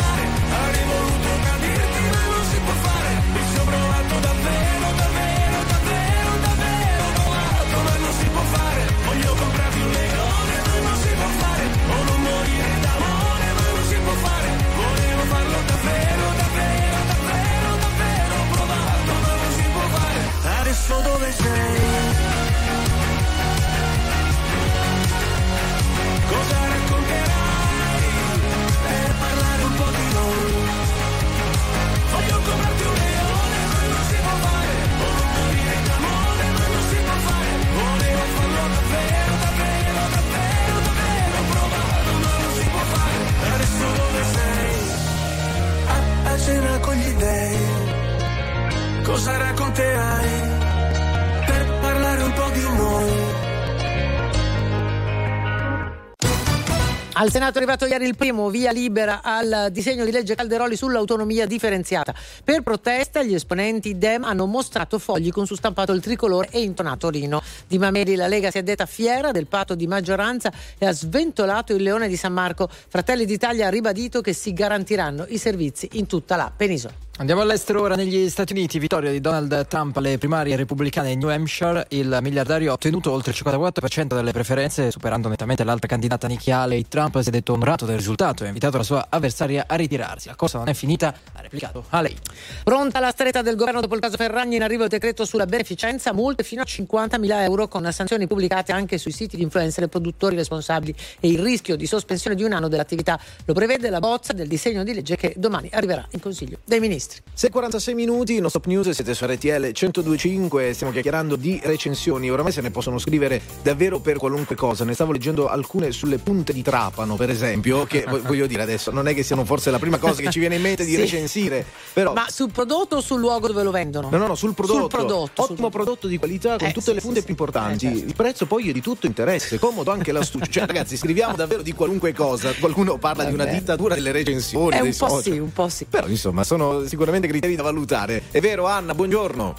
Al Senato è arrivato ieri il primo via libera al disegno di legge Calderoli sull'autonomia differenziata. Per protesta gli esponenti Dem hanno mostrato fogli con su stampato il tricolore e intonato Rino. Di Mameli la Lega si è detta fiera del patto di maggioranza e ha sventolato il leone di San Marco. Fratelli d'Italia ha ribadito che si garantiranno i servizi in tutta la penisola. Andiamo all'estero ora negli Stati Uniti, vittoria di Donald Trump alle primarie repubblicane in New Hampshire, il miliardario ha ottenuto oltre il 54% delle preferenze, superando nettamente l'altra candidata Nikki Haley. Trump si è detto onorato del risultato e ha invitato la sua avversaria a ritirarsi. La cosa non è finita, ha replicato Haley. Pronta la stretta del governo dopo il caso Ferragni, in arrivo il decreto sulla beneficenza, multe fino a 50.000 euro con sanzioni pubblicate anche sui siti di influencer e produttori responsabili e il rischio di sospensione di un anno dell'attività. Lo prevede la bozza del disegno di legge che domani arriverà in Consiglio dei Ministri. 6.46 minuti, non stop news, siete su RTL 102.5, stiamo chiacchierando di recensioni, oramai se ne possono scrivere davvero per qualunque cosa, ne stavo leggendo alcune sulle punte di Trapano per esempio, che vo- voglio dire adesso, non è che siano forse la prima cosa che ci viene in mente di Sì. recensire, però... Ma sul prodotto o sul luogo dove lo vendono? No, no, no, sul prodotto. Sul prodotto. Ottimo prodotto di qualità con Eh, tutte sì, le punte sì. più importanti. Eh, certo. Il prezzo poi è di tutto interesse, comodo anche l'astucia. Cioè, ragazzi, scriviamo davvero di qualunque cosa. Qualcuno parla di una Vabbè. dittatura delle recensioni. È dei un po' social. sì, un po' sì. Però, insomma, sono sicuramente criteri da valutare. È vero, Anna, buongiorno.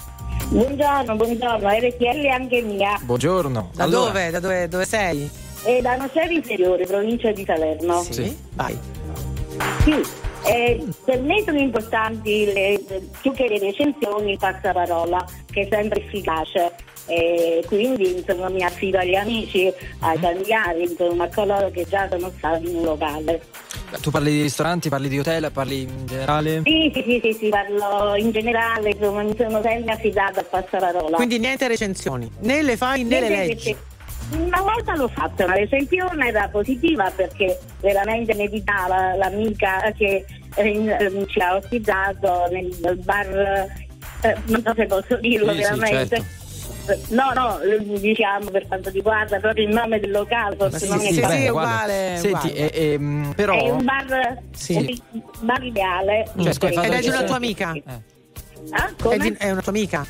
Buongiorno, buongiorno, RTL è anche mia. Buongiorno. Da Allora, dove? Da dove, dove sei? È da Nocera Inferiore, provincia di Salerno. Sì. Vai. Sì, eh, per me sono importanti le, più che le recensioni il passaparola, che è sempre efficace. E quindi insomma, mi affido agli amici, ai familiari, insomma, a coloro che già sono stati in un locale. Tu parli di ristoranti, parli di hotel, parli in generale? Sì, sì, sì, sì, sì, parlo in generale, insomma, mi sono sempre affidata al passaparola. Quindi niente recensioni, né le fai né le Niente leggi. Una volta l'ho fatta, una recensione era positiva perché veramente meditava l'amica che eh, in- eh, ci ha ospitato nel, bar, eh, non so se posso dirlo Sì, sì, veramente. certo. No, no, eh, diciamo per quanto riguarda proprio il nome del locale, forse Sì, non sì, è sì, è guarda. uguale, Senti, uguale. eh, ehm, però... È un bar, Sì. un bar ideale. Cioè, Ed è di una tua amica? Ah, È, di- è una tua amica?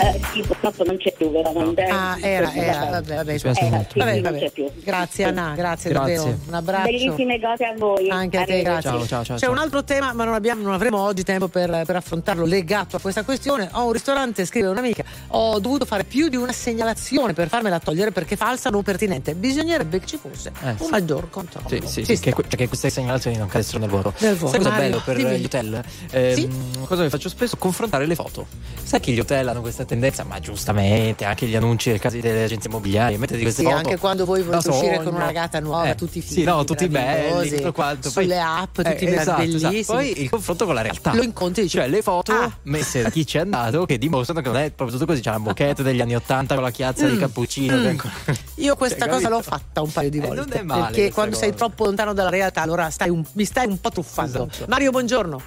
Eh, sì, purtroppo non c'è più veramente. Ah, era, era, vabbè, vabbè. Eh, molto. vabbè, non vabbè. c'è più. Grazie Anna, grazie, Grazie. davvero. Un abbraccio. Bellissime cose a voi. Anche a te, grazie. Ciao, ciao, ciao, C'è ciao. un altro tema, ma non, abbiamo, non avremo oggi tempo per, per affrontarlo legato a questa questione. Ho un ristorante, scrive un'amica, ho dovuto fare più di una segnalazione per farmela togliere perché falsa o non pertinente. Bisognerebbe che ci fosse Eh, un sì. maggior controllo. Sì, sì, sì, che, cioè che queste segnalazioni non cadessero nel vuoto. Nel vuoto. Sai cosa è Mario, bello per dimmi. gli hotel? Ehm, Cosa che faccio spesso? Confrontare le foto. Sai che gli hotel hanno questa tendenza, ma giustamente anche gli annunci dei casi delle agenzie immobiliari, mettete queste Sì, foto. anche quando voi volete uscire sogno. con una ragazza nuova, Eh, tutti Sì, fighi, no, tutti belli, tutto quanto. sulle app, tutti eh, esatto, bellissimi. esatto. Poi il confronto con la realtà. Lo incontri e dici, Cioè, le foto Ah. messe da chi ci è andato che dimostrano che non è proprio tutto così. C'è la moquette degli anni Ottanta con la chiazza di Mm. cappuccino. Mm. ancora- Io questa Cioè, cosa l'ho capito? fatta un paio di Eh, volte. non è male perché quando sei cosa. troppo lontano dalla realtà, allora stai un- mi stai un po' truffando. Esatto. Mario, buongiorno.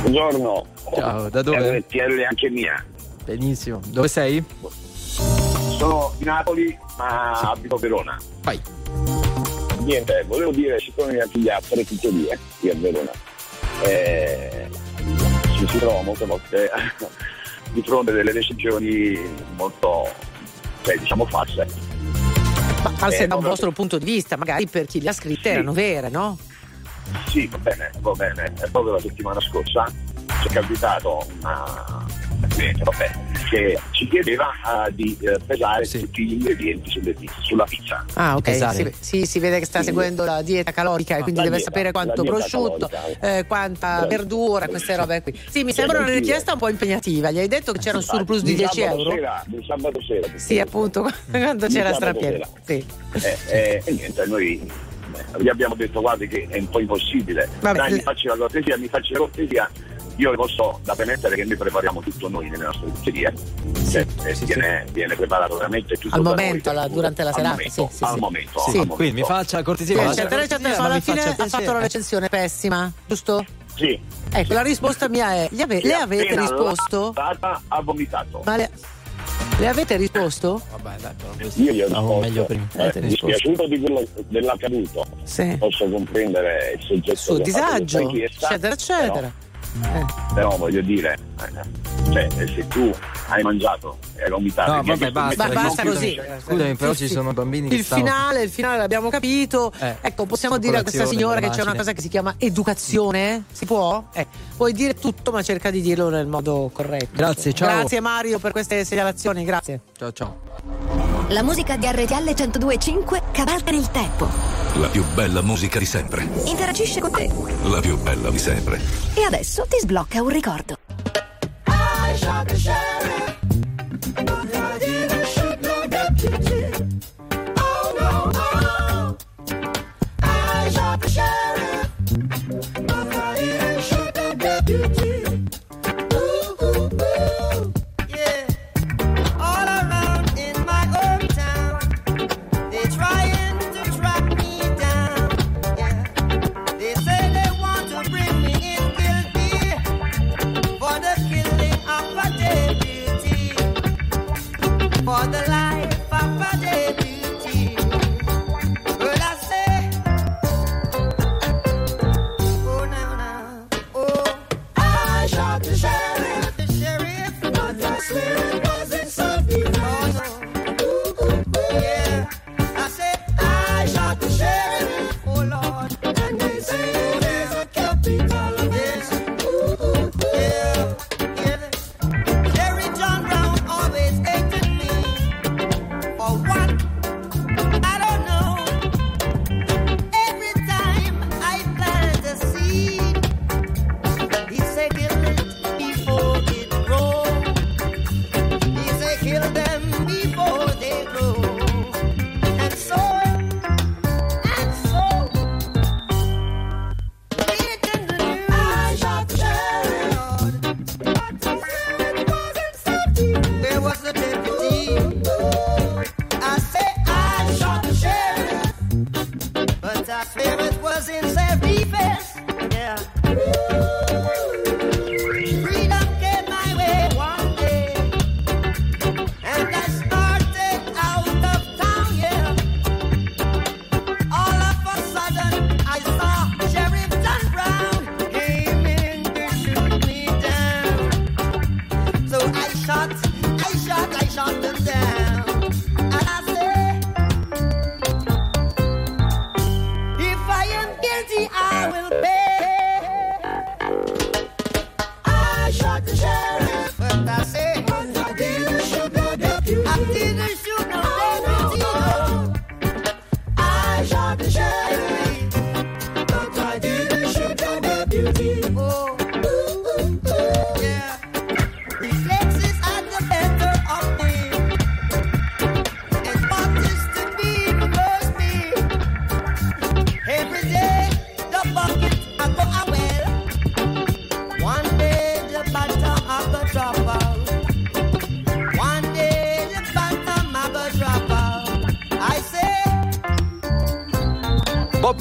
Buongiorno. Ciao, da dove? RTL anche mia. Benissimo. Dove sei? Sono di Napoli, ma abito a Verona. Vai. Niente, volevo dire, siccome anche gli altri pizzerie qui a Verona, eh, ci si trova molte volte di fronte a delle decisioni molto, cioè, diciamo, false. Ma false Eh, da un vostro punto di vista, magari per chi le ha scritte erano vere, no? Sì, va bene, va bene. E proprio la settimana scorsa ci è capitato una vabbè, che ci chiedeva eh, di eh, pesare tutti gli ingredienti sulle pizze- sulla pizza. Ah, ok. Pesare. Si, sì, si vede che sta Sì. seguendo la dieta calorica e quindi La deve dieta, sapere quanto la prosciutto, eh, quanta Bravissimo. verdura, queste robe qui. Sì, mi sembra una richiesta un po' impegnativa. Gli hai detto che c'era un surplus di Di 10 sabato euro? Sera, del sabato sera. Sì, appunto, quando c'era strapieno. Sì. Eh, eh, e niente, noi eh, gli abbiamo detto guardi che è un po' impossibile. Vabbè, Dai, mi facci la cortesia, mi facci la cortesia. Io le posso da permettere che noi prepariamo tutto noi nelle nostre pizzerie. Cioè, eh, viene, viene preparato veramente tutto Al momento, noi, alla- durante la al serata, Momento, sì, sì, al sì. momento, Sì, al momento. quindi mi faccia la cortesia. Eh, mi faccia certo, la certo, cortesia, alla ma mi fine ha fatto la recensione pessima, giusto? Sì. Ecco, la risposta mia è: gli ave- Sì, le avete risposto? l'ha ha vomitato. Ma le, le avete risposto? Vabbè, dai, però Io gli ho risposto, meglio prima. eh, risposto. dispiaciuto di quello dell'accaduto. Sì. Posso comprendere il soggetto Suo disagio, eccetera, eccetera. Però, però voglio dire, eh, cioè, se tu hai mangiato e hai vomitato... No, vabbè, basta. Ba- basta così. Scusami, però ci sono bambini che Il stanno... finale, il finale l'abbiamo capito. Eh, ecco, possiamo dire a questa signora che c'è una cosa che si chiama educazione? Si può? Eh, puoi dire tutto, ma cerca di dirlo nel modo corretto. Grazie, ciao. Grazie Mario per queste segnalazioni, grazie. Ciao, ciao. La musica di RTL 102.5 cavalca nel tempo. La più bella musica di sempre. Interagisce con te. La più bella di sempre. E adesso ti sblocca un ricordo. All You.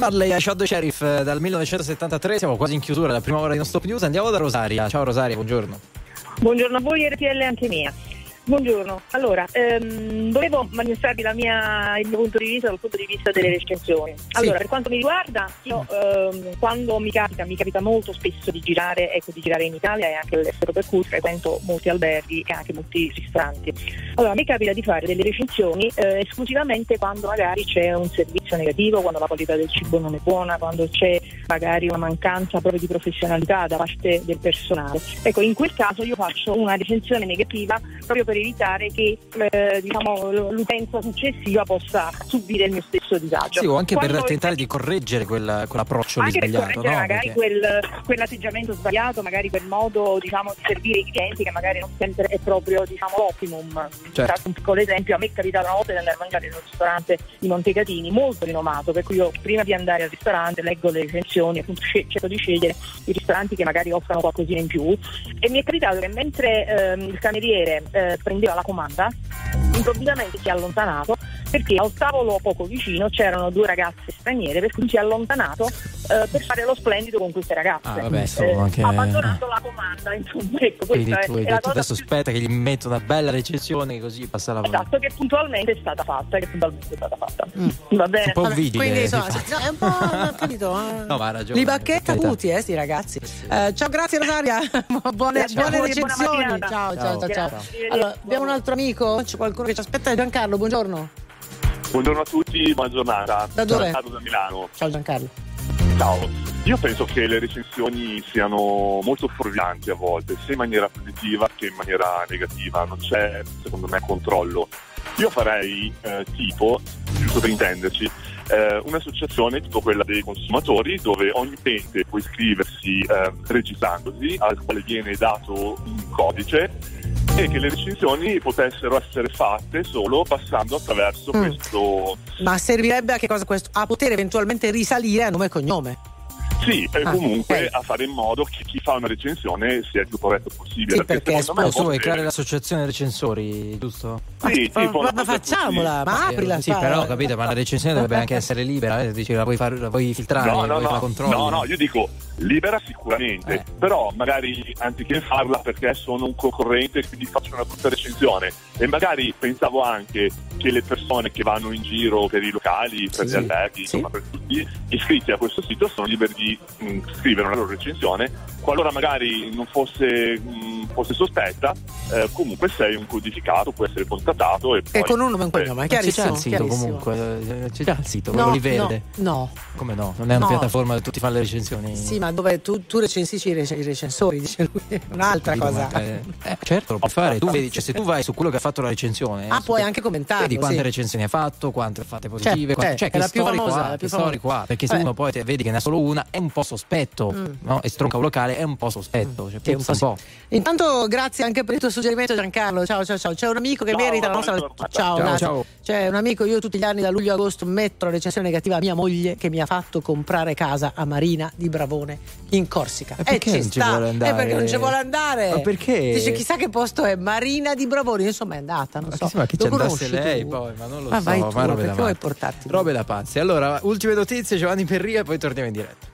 Marley, I Shot the Sheriff eh, dal 1973, siamo quasi in chiusura della prima ora di Non Stop News, andiamo da Rosaria. Ciao Rosaria, buongiorno. Buongiorno a voi RTL anche mia. Buongiorno, allora ehm, volevo manifestarvi la mia- il mio punto di vista dal punto di vista delle recensioni. Allora, per quanto mi riguarda, io ehm, quando mi capita, mi capita molto spesso di girare, ecco, di girare in Italia e anche all'estero, per cui frequento molti alberghi e anche molti ristoranti. Allora, mi capita di fare delle recensioni eh, esclusivamente quando magari c'è un servizio negativo, quando la qualità del cibo non è buona, quando c'è magari una mancanza proprio di professionalità da parte del personale. Ecco, in quel caso io faccio una recensione negativa proprio per evitare che eh, diciamo, l'utenza successiva possa subire il mio stesso disagio. Sì, o anche per Quando- tentare di correggere quel- quell'approccio anche per sbagliato, correggere no? magari Perché- quel, quell'atteggiamento sbagliato, magari quel modo diciamo, di servire i clienti che magari non sempre è proprio diciamo, l'optimum. Certo. Un piccolo esempio, a me è capitato una volta di andare a mangiare in un ristorante di Montecatini molto rinomato, per cui io prima di andare al ristorante leggo le recensioni, appunto cerco di scegliere i ristoranti che magari offrono qualcosina in più. E mi è capitato che mentre ehm, il cameriere eh, prendeva la comanda improvvisamente si è allontanato perché al tavolo poco vicino c'erano due ragazze straniere per cui si è allontanato eh, per fare lo splendido con queste ragazze Ah, vabbè, Eh, anche- abbandonando la comanda insomma ecco questa tu è, hai è detto adesso aspetta che gli metto una bella recensione così passa la esatto che puntualmente è stata fatta che puntualmente è stata fatta va bene Un po' Vabbè, quindi fa. sì, no, è un po' capito, eh. No, ma ha ragione. Li bacchetta tutti, eh, sti ragazzi. Eh, ciao, grazie Rosaria. buone a buone recensioni. Ciao, ciao, ciao, Ciao. ciao. Allora, abbiamo un altro amico, c'è qualcuno che ci aspetta, Giancarlo, buongiorno. Buongiorno a tutti, buona giornata. Da dove? Giancarlo da Milano. Ciao Giancarlo. Ciao. Io penso che le recensioni siano molto fuorvianti a volte, sia in maniera positiva che in maniera negativa. Non c'è, secondo me, controllo. Io farei eh, tipo, giusto per intenderci, eh, un'associazione tipo quella dei consumatori dove ogni utente può iscriversi eh, registrandosi, al quale viene dato un codice e che le recensioni potessero essere fatte solo passando attraverso Mm. questo Ma servirebbe a che cosa questo? A poter eventualmente risalire a nome e cognome. Sì, e Ah, comunque a fare in modo che chi fa una recensione sia il più corretto possibile. Sì, perché secondo me vuoi volte- creare l'associazione recensori, giusto? Sì, sì, Ma- può ma cosa facciamola, ma Eh, aprila. Sì, fa- però capito, ma la recensione dovrebbe anche essere libera, eh? Dici, la vuoi, far- la vuoi filtrare, No, no, no, no, no, io dico libera sicuramente, Eh. però magari anziché farla perché sono un concorrente e quindi faccio una brutta recensione e magari pensavo anche che le persone che vanno in giro per i locali, per Sì, gli sì. alberghi, insomma per tutti, iscritti a questo sito sono liberi di mh, scrivere una loro recensione, qualora magari non fosse, mh, fosse sospetta, eh, comunque sei un codificato, può essere contattato e, E poi- con un nome e un cognome, Ma c'è già chiarissimo. il sito comunque, eh, c'è già il sito, No, quello verde. no, no. Come no? Non è una No. piattaforma dove tutti fanno le recensioni. Sì, ma dove tu, tu recensisci i, rec- i recensori, dice lui, un'altra cosa. eh, eh, certo, lo puoi fare. Tu vedi, cioè, se tu vai su quello che ha fatto la recensione, Ah, puoi anche commentarlo, Vedi quante sì. recensioni ha fatto, quante fatte positive, Cioè, quante- cioè, è che la più storico famosa, la più storico ha, perché se Vabbè. uno poi te- vedi che ne ha solo una, è un po' sospetto, Mm. no? E stronca un locale, è un po' sospetto, cioè, Sì, un po' un po'. Intanto grazie anche per il tuo suggerimento Giancarlo, ciao ciao ciao, c'è un amico che Ciao, merita la nostra... Ciao, Ciao, ciao. C'è un amico, io tutti gli anni da luglio a agosto metto la recensione negativa a mia moglie che mi ha fatto comprare casa a Marina di Bravone in Corsica. E perché ci non ci sta, vuole andare? Eh, perché non ci vuole andare. Ma perché? Dice chissà che posto è Marina di Bravone, insomma è andata, non so. Ma che ci Lo andasse lei tu? poi, ma non lo Ma so, vai tu, ma robe da perché vuoi portarti? Robe da pazzi. Allora, ultime notizie, Giovanni Perria e poi torniamo in diretta.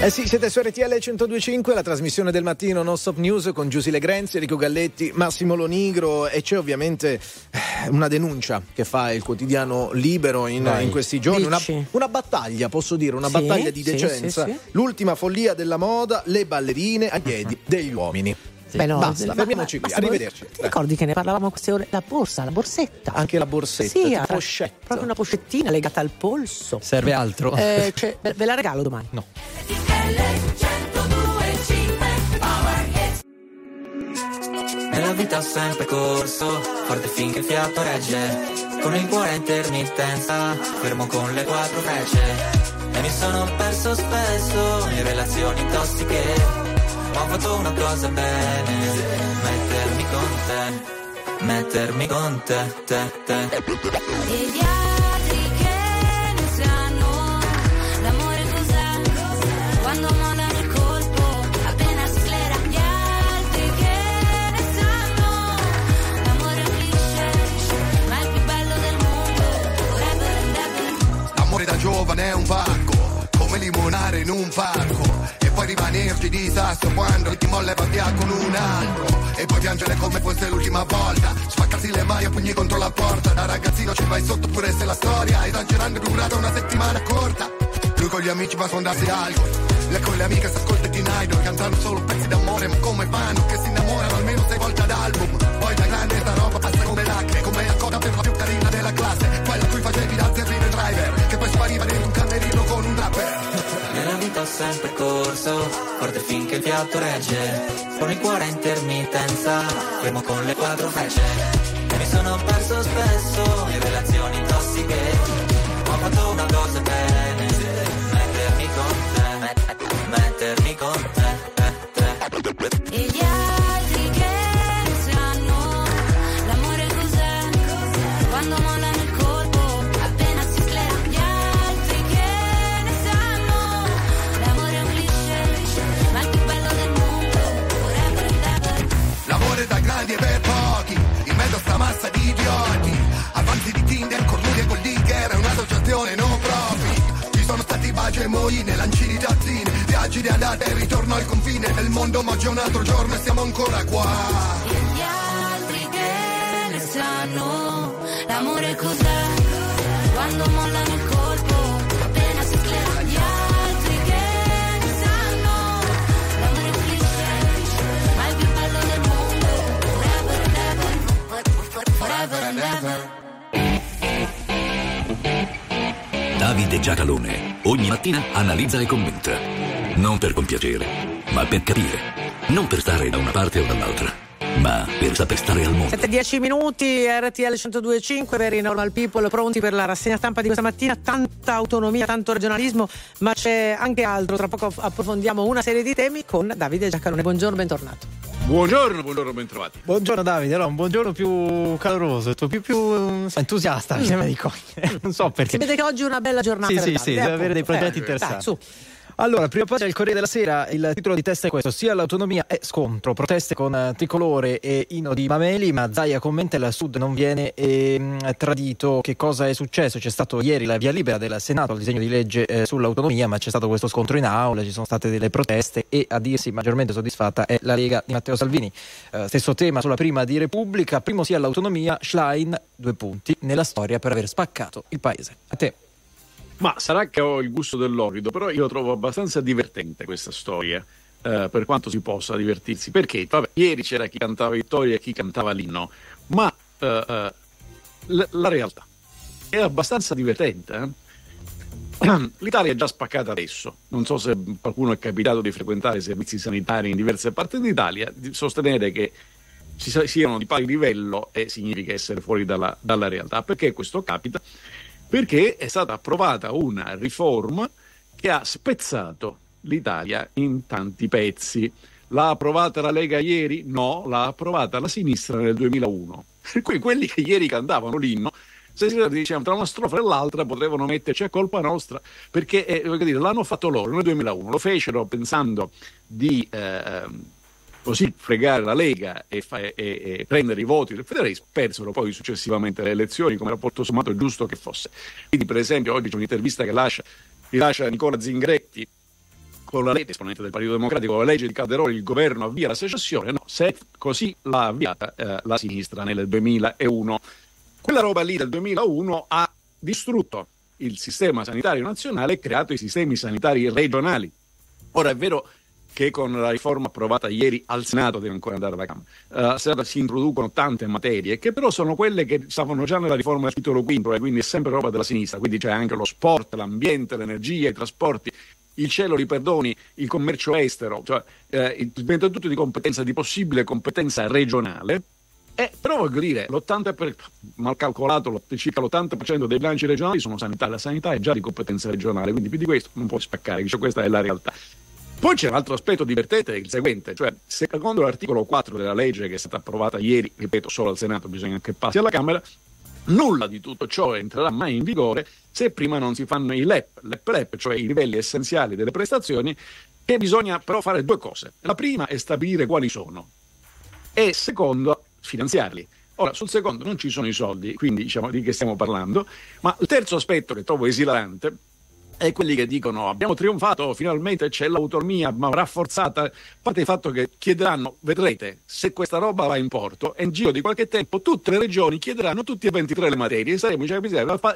Eh sì, siete su RTL 1025, la trasmissione del mattino Non Stop News con Giusy Legrenzi, Enrico Galletti, Massimo Lonigro e c'è ovviamente eh, una denuncia che fa il quotidiano Libero in, in questi giorni, una, una battaglia, posso dire, una Sì, battaglia di decenza, sì, sì. l'ultima follia della moda, le ballerine ai piedi degli uomini. Beh, no, Basta, ma- fermiamoci qui, arrivederci. Ti ricordi che ne parlavamo queste ore? La borsa, la borsetta. Anche la borsetta, Sì, tipo ha- pochette. proprio una pochettina legata al polso. Serve altro? Eh, cioè, ve ve la regalo domani. No. Nella vita ho sempre corso, forte finché il fiato regge. Con il cuore a intermittenza, fermo con le quattro frecce. E mi sono perso spesso in relazioni tossiche ho fatto una cosa bene, mettermi con te, mettermi con te, te, te. E gli altri che ne sanno L'amore cos'è, quando moda il colpo Appena si sclera Gli altri che ne sanno L'amore cliché, ma è il più bello del mondo Forever and ever. L'amore da giovane è un parco, come limonare in un parco poi rimanerci di sasso quando ti va via con un altro. E poi piangere come fosse l'ultima volta. Spaccarsi le mani a pugni contro la porta. Da ragazzino ci vai sotto pure se la storia, esagerando, è durata una settimana corta. Lui con gli amici va a sfondarsi alcol. Lei con le amiche si ascolta di Idol Cantano solo pezzi d'amore Ma come fanno che si innamorano almeno sei volte ad album Poi da grande sta roba sempre corso, forte finché il fiato regge. Con il cuore a intermittenza, fermo con le quattro frecce. E mi sono perso spesso baci e moine, lancini tazzine Viaggi di andata e ritorno al confine. Del mondo ma oggi è un altro giorno e siamo ancora qua. E gli altri che ne sanno l'amore cos'è? Quando mollano il colpo appena si sclera. Gli altri che ne sanno l'amore è cliché ma il più bello del mondo. Forever and ever. Forever and ever Davide Giacalone ogni mattina analizza e commenta. Non per compiacere, ma per capire. Non per stare da una parte o dall'altra, ma per saper stare al mondo. 7-10 minuti, RTL 102.5, Very Normal People, pronti per la rassegna stampa di questa mattina. Tanta autonomia, tanto regionalismo, ma c'è anche altro. Tra poco approfondiamo una serie di temi con Davide Giacalone. Buongiorno, bentornato. Buongiorno, buongiorno, bentrovati. Buongiorno Davide, allora un buongiorno più caloroso, più, più eh, entusiasta, mi sembra di cogliere. Non so perché. Si vede che oggi è una bella giornata. Sì, per sì, Davide, sì, deve eh, avere dei progetti Eh, interessanti. Dai, su. Allora, prima pagina del Corriere della Sera, il titolo di testa è questo: sia l'autonomia è scontro, proteste con eh, tricolore e Ino di Mameli, ma Zaia commenta il Sud non viene ehm, tradito. Che cosa è successo? C'è stato ieri la via libera del Senato al disegno di legge eh, sull'autonomia, ma c'è stato questo scontro in aula, ci sono state delle proteste e a dirsi maggiormente soddisfatta è la Lega di Matteo Salvini. Eh, stesso tema sulla prima di Repubblica, primo sia l'autonomia, Schlein, due punti, nella storia per aver spaccato il paese. A te. Ma sarà che ho il gusto dell'orido, però io trovo abbastanza divertente questa storia, eh, per quanto si possa divertirsi. Perché, vabbè, ieri c'era chi cantava vittoria e chi cantava l'inno, ma eh, eh, la realtà è abbastanza divertente. eh. L'Italia è già spaccata adesso. Non so se qualcuno è capitato di frequentare servizi sanitari in diverse parti d'Italia, di sostenere che ci siano di pari livello e significa essere fuori dalla, dalla realtà. Perché questo capita? Perché è stata approvata una riforma che ha spezzato l'Italia in tanti pezzi. L'ha approvata la Lega ieri? No, l'ha approvata la sinistra nel 2001. Per cui quelli che ieri cantavano l'inno, se si dicevano tra una strofa e l'altra, potevano metterci a colpa nostra, perché eh, dire, l'hanno fatto loro nel 2001, lo fecero pensando di eh, così fregare la Lega e, fa- e- e prendere i voti del federalismo, persero poi successivamente le elezioni, come rapporto sommato giusto che fosse. Quindi, per esempio, oggi c'è un'intervista che lascia, rilascia Nicola Zingretti con la legge, esponente del Partito Democratico, con la legge di Calderoni il governo avvia la secessione, no, se così l'ha avviata eh, la sinistra nel 2001. Quella roba lì del 2001 ha distrutto il sistema sanitario nazionale e creato i sistemi sanitari regionali. Ora è vero che con la riforma approvata ieri al Senato deve ancora andare alla Camera. Senato si introducono tante materie che però sono quelle che stavano già nella riforma del titolo quinto e quindi è sempre roba della sinistra, quindi c'è anche lo sport, l'ambiente, l'energia, i trasporti, il cielo li perdoni, il commercio estero, cioè eh, diventa tutto di competenza, di possibile competenza regionale. Eh, però voglio dire, l'80 per, mal calcolato, circa l'80% dei bilanci regionali sono sanità, la sanità è già di competenza regionale, quindi più di questo non può spaccare, cioè, questa è la realtà. Poi c'è un altro aspetto divertente, il seguente, cioè secondo l'articolo 4 della legge che è stata approvata ieri, ripeto solo al Senato, bisogna che passi alla Camera, nulla di tutto ciò entrerà mai in vigore se prima non si fanno i LEP, LEP-LEP, cioè i livelli essenziali delle prestazioni, che bisogna però fare due cose. La prima è stabilire quali sono e secondo finanziarli. Ora, sul secondo non ci sono i soldi, quindi diciamo di che stiamo parlando, ma il terzo aspetto che trovo esilarante e quelli che dicono abbiamo trionfato, finalmente c'è l'autonomia ma rafforzata, a parte il fatto che chiederanno, vedrete, se questa roba va in porto e in giro di qualche tempo tutte le regioni chiederanno tutti e 23 le materie e saremo cioè,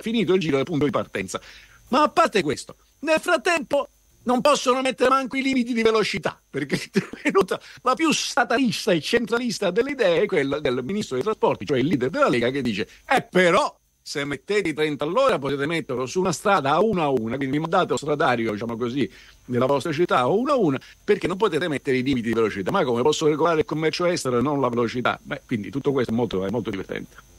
finito il giro del punto di partenza. Ma a parte questo, nel frattempo non possono mettere manco i limiti di velocità, perché è venuta la più statalista e centralista delle idee quella del ministro dei trasporti, cioè il leader della Lega, che dice, eh però se mettete i 30 all'ora potete metterlo su una strada a una a una, quindi vi mandate lo stradario, diciamo così, della vostra città a una a una, perché non potete mettere i limiti di velocità. Ma come posso regolare il commercio estero e non la velocità? Beh, quindi tutto questo è molto, è molto divertente.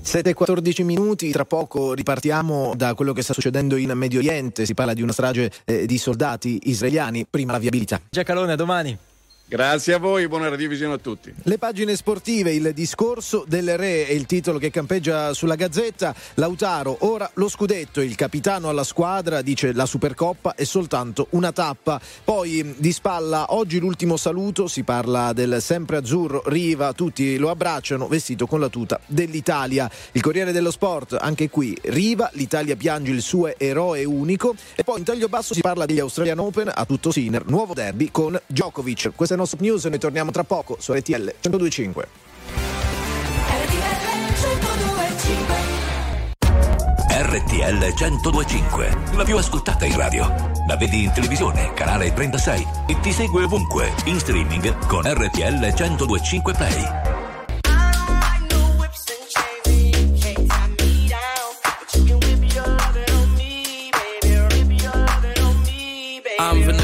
7 e 14 minuti, tra poco ripartiamo da quello che sta succedendo in Medio Oriente, si parla di una strage eh, di soldati israeliani, prima la viabilità. Giacalone, a domani. Grazie a voi, buona radiovisione a tutti. Le pagine sportive, il discorso del re è il titolo che campeggia sulla Gazzetta. Lautaro, ora lo scudetto, il capitano alla squadra, dice la Supercoppa è soltanto una tappa. Poi di spalla, oggi l'ultimo saluto, si parla del sempre azzurro Riva, tutti lo abbracciano vestito con la tuta dell'Italia. Il Corriere dello Sport, anche qui Riva, l'Italia piange il suo eroe unico. E poi in taglio basso si parla degli Australian Open a tutto Sinner, nuovo derby con Djokovic. Questa è Nostop News, noi torniamo tra poco su RTL 1025. RTL 1025, la più ascoltata in radio. La vedi in televisione, canale 36 e ti segue ovunque, in streaming con RTL 1025 Play. I'm vanilla,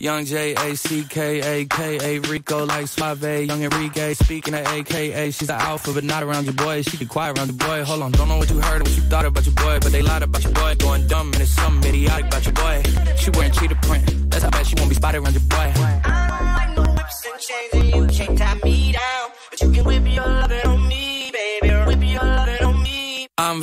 Young J A C K A K A Rico like Suave. Young Enrique speaking of AKA. She's the alpha, but not around your boy. She be quiet around your boy. Hold on, don't know what you heard or what you thought about your boy, but they lied about your boy. Going dumb and it's something idiotic about your boy. She wearing cheetah print. That's how bad she won't be spotted around your boy. I like the whips and chains and you can't tie me down. But you can whip your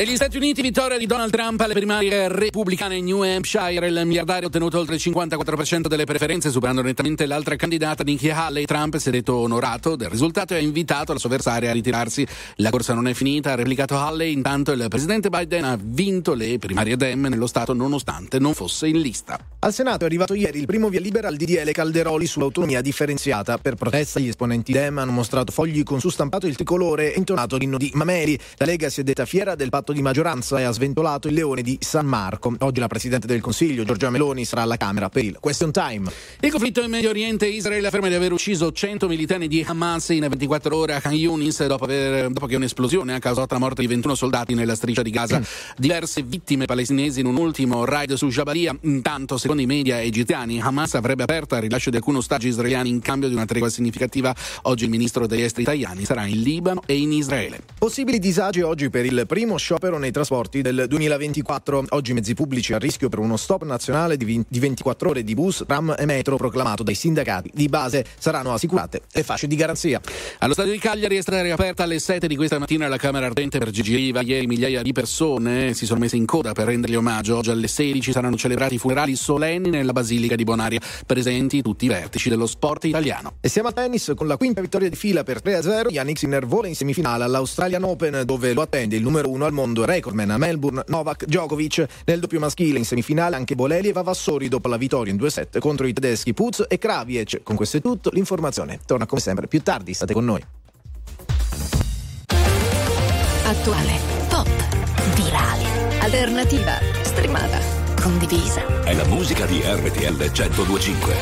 Negli Stati Uniti, vittoria di Donald Trump alle primarie repubblicane in New Hampshire. Il miliardario ha ottenuto oltre il 54% delle preferenze, superando nettamente l'altra candidata Nikki Haley. Trump si è detto onorato del risultato e ha invitato la sua avversaria a ritirarsi. La corsa non è finita, ha replicato Haley. Intanto il presidente Biden ha vinto le primarie Dem nello Stato nonostante non fosse in lista. Al Senato è arrivato ieri il primo via libera al DDL Calderoli sull'autonomia differenziata. Per protesta gli esponenti Dem hanno mostrato fogli con su stampato il tricolore e intonato l'inno di Mameli. La Lega si è detta fiera del patto di maggioranza e ha sventolato il leone di San Marco. Oggi la Presidente del Consiglio, Giorgia Meloni, sarà alla Camera per il Question Time. Il conflitto in Medio Oriente, Israele afferma di aver ucciso 100 militanti di Hamas in 24 ore a Khan Yunis dopo, aver, dopo che un'esplosione ha causato la morte di 21 soldati nella striscia di Gaza. Diverse vittime palestinesi in un ultimo raid su Jabalia. Intanto, secondo i media egiziani, Hamas avrebbe aperto al rilascio di alcuni ostaggi israeliani in cambio di una tregua significativa. Oggi il ministro degli esteri italiani sarà in Libano e in Israele. Possibili disagi oggi per il primo sciopero nei trasporti del 2024. Oggi mezzi pubblici a rischio per uno stop nazionale di, vin- di 24 ore di bus, tram e metro proclamato dai sindacati di base. Saranno assicurate le fasce di garanzia. Allo stadio di Cagliari è stata riaperta alle 7 di questa mattina la Camera Ardente per Gigi Riva. Ieri migliaia di persone si sono messe in coda per rendergli omaggio. Oggi alle 16 saranno celebrati i funerali solenni nella Basilica di Bonaria. Presenti tutti i vertici dello sport italiano. E siamo a tennis con la quinta vittoria di fila per 3-0. Yannick Sinner vola in semifinale all'Australian Open dove lo attende il numero uno al mondo recordman a Melbourne Novak Djokovic. Nel doppio maschile in semifinale anche Bolelli e Vavassori dopo la vittoria in 2-7 contro i tedeschi Puz e Kraviec. Con questo è tutto, l'informazione torna come sempre più tardi, state con noi. Attuale, pop, virale, alternativa, streamata, condivisa. È la musica di RTL 1025.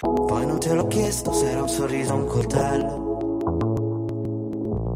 Poi non te l'ho chiesto se era un sorriso o un coltello.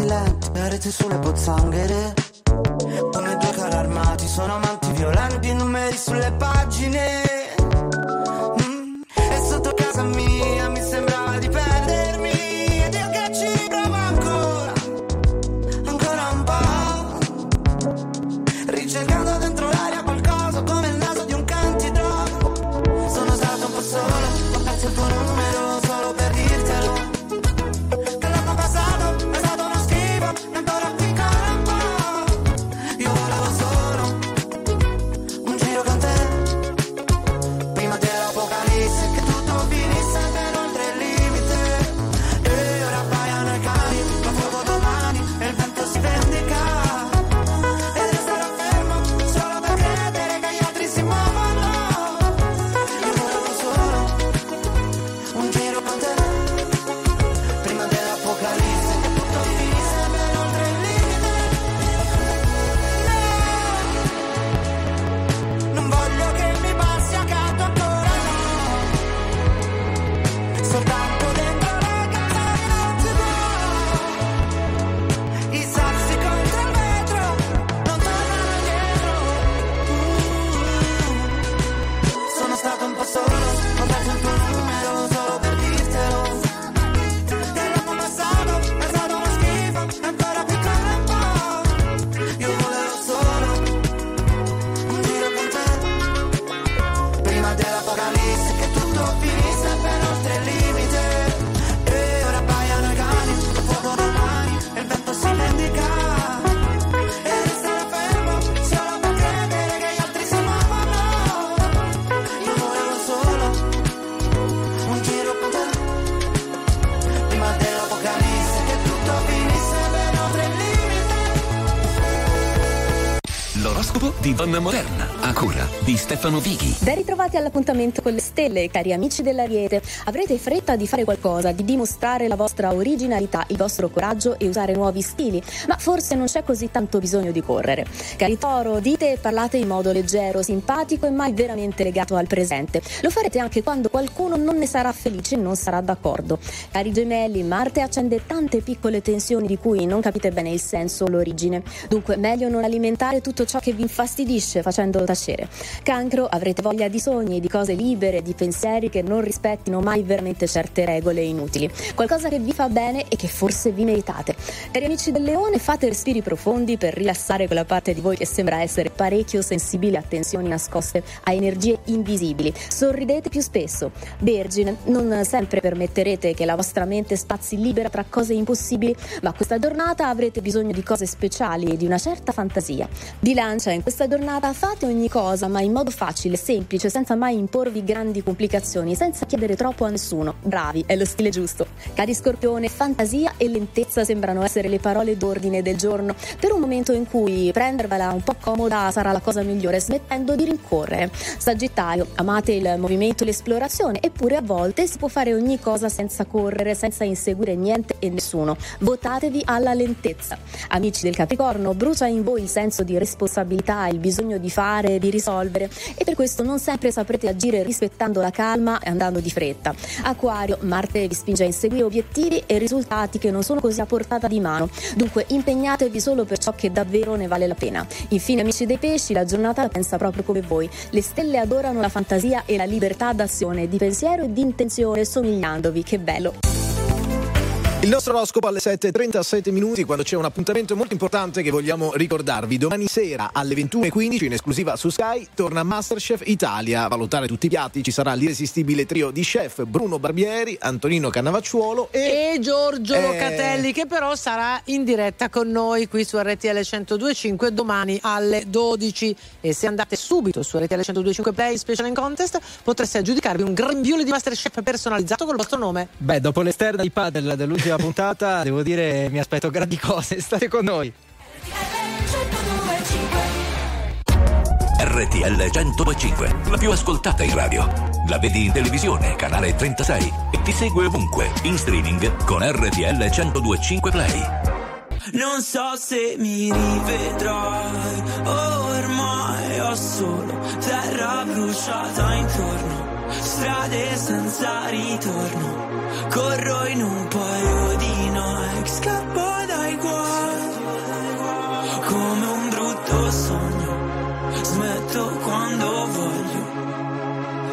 Sento i tuoi passi lenti, la rete sulle pozzanghere. Come due carri armati, sono amanti violenti, numeri sulle pagine. Stefano Vighi. Ben ritrovati all'appuntamento con le stelle, cari amici dell'Ariete. Avrete fretta di fare qualcosa, di dimostrare la vostra originalità, il vostro coraggio e usare nuovi stili, ma forse non c'è così tanto bisogno di correre. Cari Toro, dite e parlate in modo leggero, simpatico e mai veramente legato al presente. Lo farete anche quando qualcuno non ne sarà felice e non sarà d'accordo. Cari Gemelli, Marte accende tante piccole tensioni di cui non capite bene il senso o l'origine. Dunque, meglio non alimentare tutto ciò che vi infastidisce facendolo tacere. Cancro, avrete voglia di sogni, di cose libere, di pensieri che non rispettino mai veramente certe regole inutili. Qualcosa che vi fa bene e che forse vi meritate. Cari amici del leone, fate respiri profondi per rilassare quella parte di voi che sembra essere parecchio sensibile a tensioni nascoste, a energie invisibili. Sorridete più spesso. Vergine, non sempre permetterete che la vostra mente spazi libera tra cose impossibili, ma questa giornata avrete bisogno di cose speciali e di una certa fantasia. Bilancia, in questa giornata fate ogni cosa, ma in modo facile, semplice, senza mai imporvi grandi complicazioni, senza chiedere troppo a nessuno. Bravi, è lo stile giusto. Cari Scorpione, fantasia e lentezza sembrano essere le parole d'ordine del giorno. Per un momento in cui prendervela un po' comoda sarà la cosa migliore, smettendo di rincorrere. Sagittario, amate il movimento e l'esplorazione, eppure a volte si può fare ogni cosa senza correre, senza inseguire niente e nessuno. Votatevi alla lentezza. Amici del Capricorno, brucia in voi il senso di responsabilità, il bisogno di fare, di risolvere e per questo non sempre saprete agire rispettando la calma e andando di fretta. Acquario, Marte vi spinge a inseguire obiettivi e risultati che non sono così a portata di mano. Dunque impegnatevi solo per ciò che davvero ne vale la pena. Infine, amici dei pesci, la giornata la pensa proprio come voi. Le stelle adorano la fantasia e la libertà d'azione, di pensiero e di intenzione, somigliandovi. Che bello! Il nostro oroscopo alle 7.37 minuti quando c'è un appuntamento molto importante che vogliamo ricordarvi. Domani sera alle 21.15 in esclusiva su Sky torna Masterchef Italia. A valutare tutti i piatti ci sarà l'irresistibile trio di chef Bruno Barbieri, Antonino Cannavacciuolo e... E Giorgio Eh. Locatelli che però sarà in diretta con noi qui su RTL 102.5 domani alle 12 e se andate subito su RTL 102.5 Play Special in Contest potreste aggiudicarvi un grembiule di Masterchef personalizzato col vostro nome. Beh, dopo l'esterna di padel dell'ultima puntata, devo dire mi aspetto grandi cose. State con noi. RTL 1025, la più ascoltata in radio. La vedi in televisione, canale 36 e ti segue ovunque, in streaming con RTL 1025 Play. Non so se mi rivedrai, ormai ho solo terra bruciata intorno, strade senza ritorno, corro in un paio di Nike, scappo dai guai, come un brutto sogno, smetto quando voglio.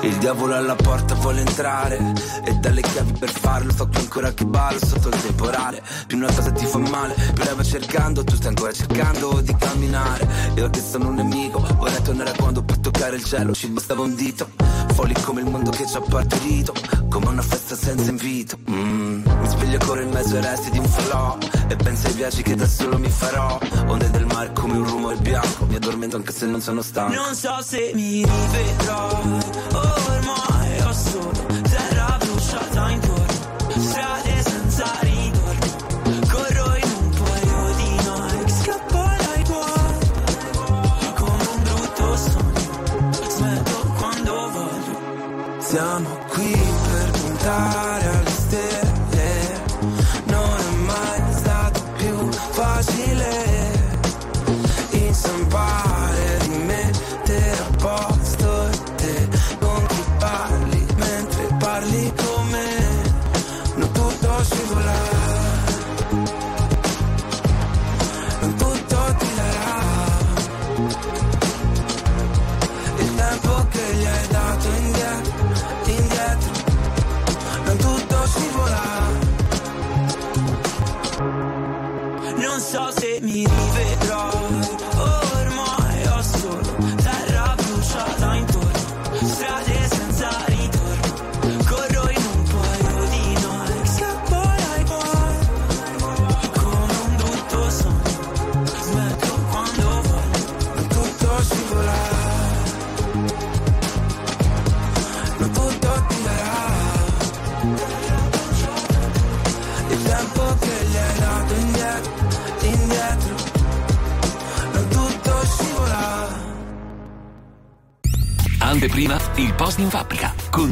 Il diavolo alla porta vuole entrare. E dalle chiavi per farlo so che ancora che ballo sotto il temporale. Più una cosa ti fa male Più lei va cercando Tu stai ancora cercando di camminare. Io che sono un nemico Vorrei tornare a quando per toccare il cielo. Ci bastava un dito Folli come il mondo che ci ha partorito. Come una festa senza invito. Mm, Mi sveglio ancora in mezzo ai resti di un falò. E penso ai viaggi che da solo mi farò. Onde del mare come un rumore bianco. Mi addormento anche se non sono stanco. Non so se mi rivedrai, ormai solo terra bruciata intorno, strade senza ritorno, corro in un paio di Nike, scappo dai guai, come un brutto sogno, smetto quando voglio. Siamo qui per puntare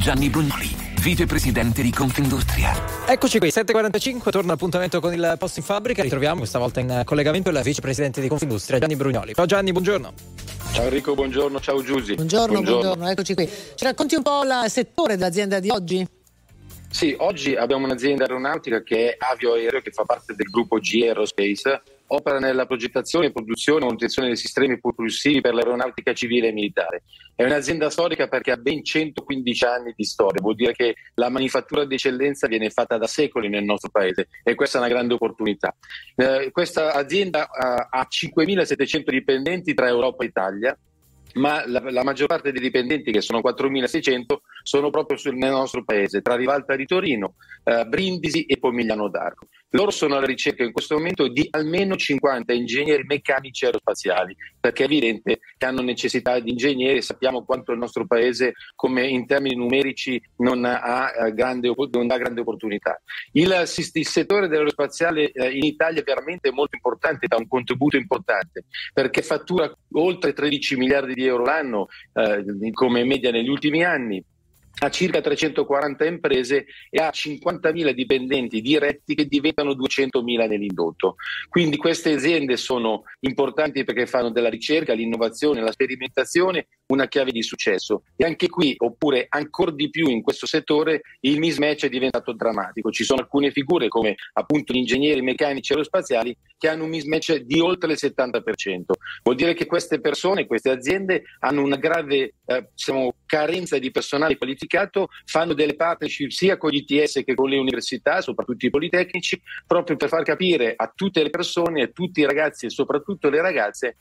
Gianni Brugnoli, vicepresidente di Confindustria. Eccoci qui, 7.45, torna l'appuntamento con il post in fabbrica. Ritroviamo questa volta in collegamento il vicepresidente di Confindustria, Gianni Brugnoli. Ciao Gianni, buongiorno. Ciao Enrico, buongiorno, ciao Giusy. Buongiorno, buongiorno, eccoci qui. Ci racconti un po' il settore dell'azienda di oggi? Sì, oggi abbiamo un'azienda aeronautica che è Avio Aereo, che fa parte del gruppo G Aerospace, opera nella progettazione, produzione e manutenzione dei sistemi propulsivi per l'aeronautica civile e militare. È un'azienda storica perché ha ben 115 anni di storia, vuol dire che la manifattura di eccellenza viene fatta da secoli nel nostro paese e questa è una grande opportunità. Eh, questa azienda eh, ha 5.700 dipendenti tra Europa e Italia ma la, la maggior parte dei dipendenti, che sono 4.600, sono proprio sul- nel nostro paese, tra Rivalta di Torino, eh, Brindisi e Pomigliano d'Arco. Loro sono alla ricerca in questo momento di almeno 50 ingegneri meccanici aerospaziali, perché è evidente che hanno necessità di ingegneri, sappiamo quanto il nostro paese come in termini numerici non ha eh, grande, non dà grande opportunità. Il, il settore dell'aerospaziale eh, in Italia è veramente molto importante, dà un contributo importante, perché fattura oltre 13 miliardi di euro l'anno eh, come media negli ultimi anni ha circa 340 imprese e ha 50.000 dipendenti diretti che diventano 200.000 nell'indotto. Quindi queste aziende sono importanti perché fanno della ricerca, l'innovazione, la sperimentazione una chiave di successo. E anche qui, oppure ancora di più in questo settore, il mismatch è diventato drammatico. Ci sono alcune figure come appunto gli ingegneri meccanici aerospaziali che hanno un mismatch di oltre il 70%. Vuol dire che queste persone, queste aziende hanno una grave eh, diciamo, carenza di personale qualificato, fanno delle partnership sia con gli ITS che con le università, soprattutto i politecnici, proprio per far capire a tutte le persone, a tutti i ragazzi e soprattutto le ragazze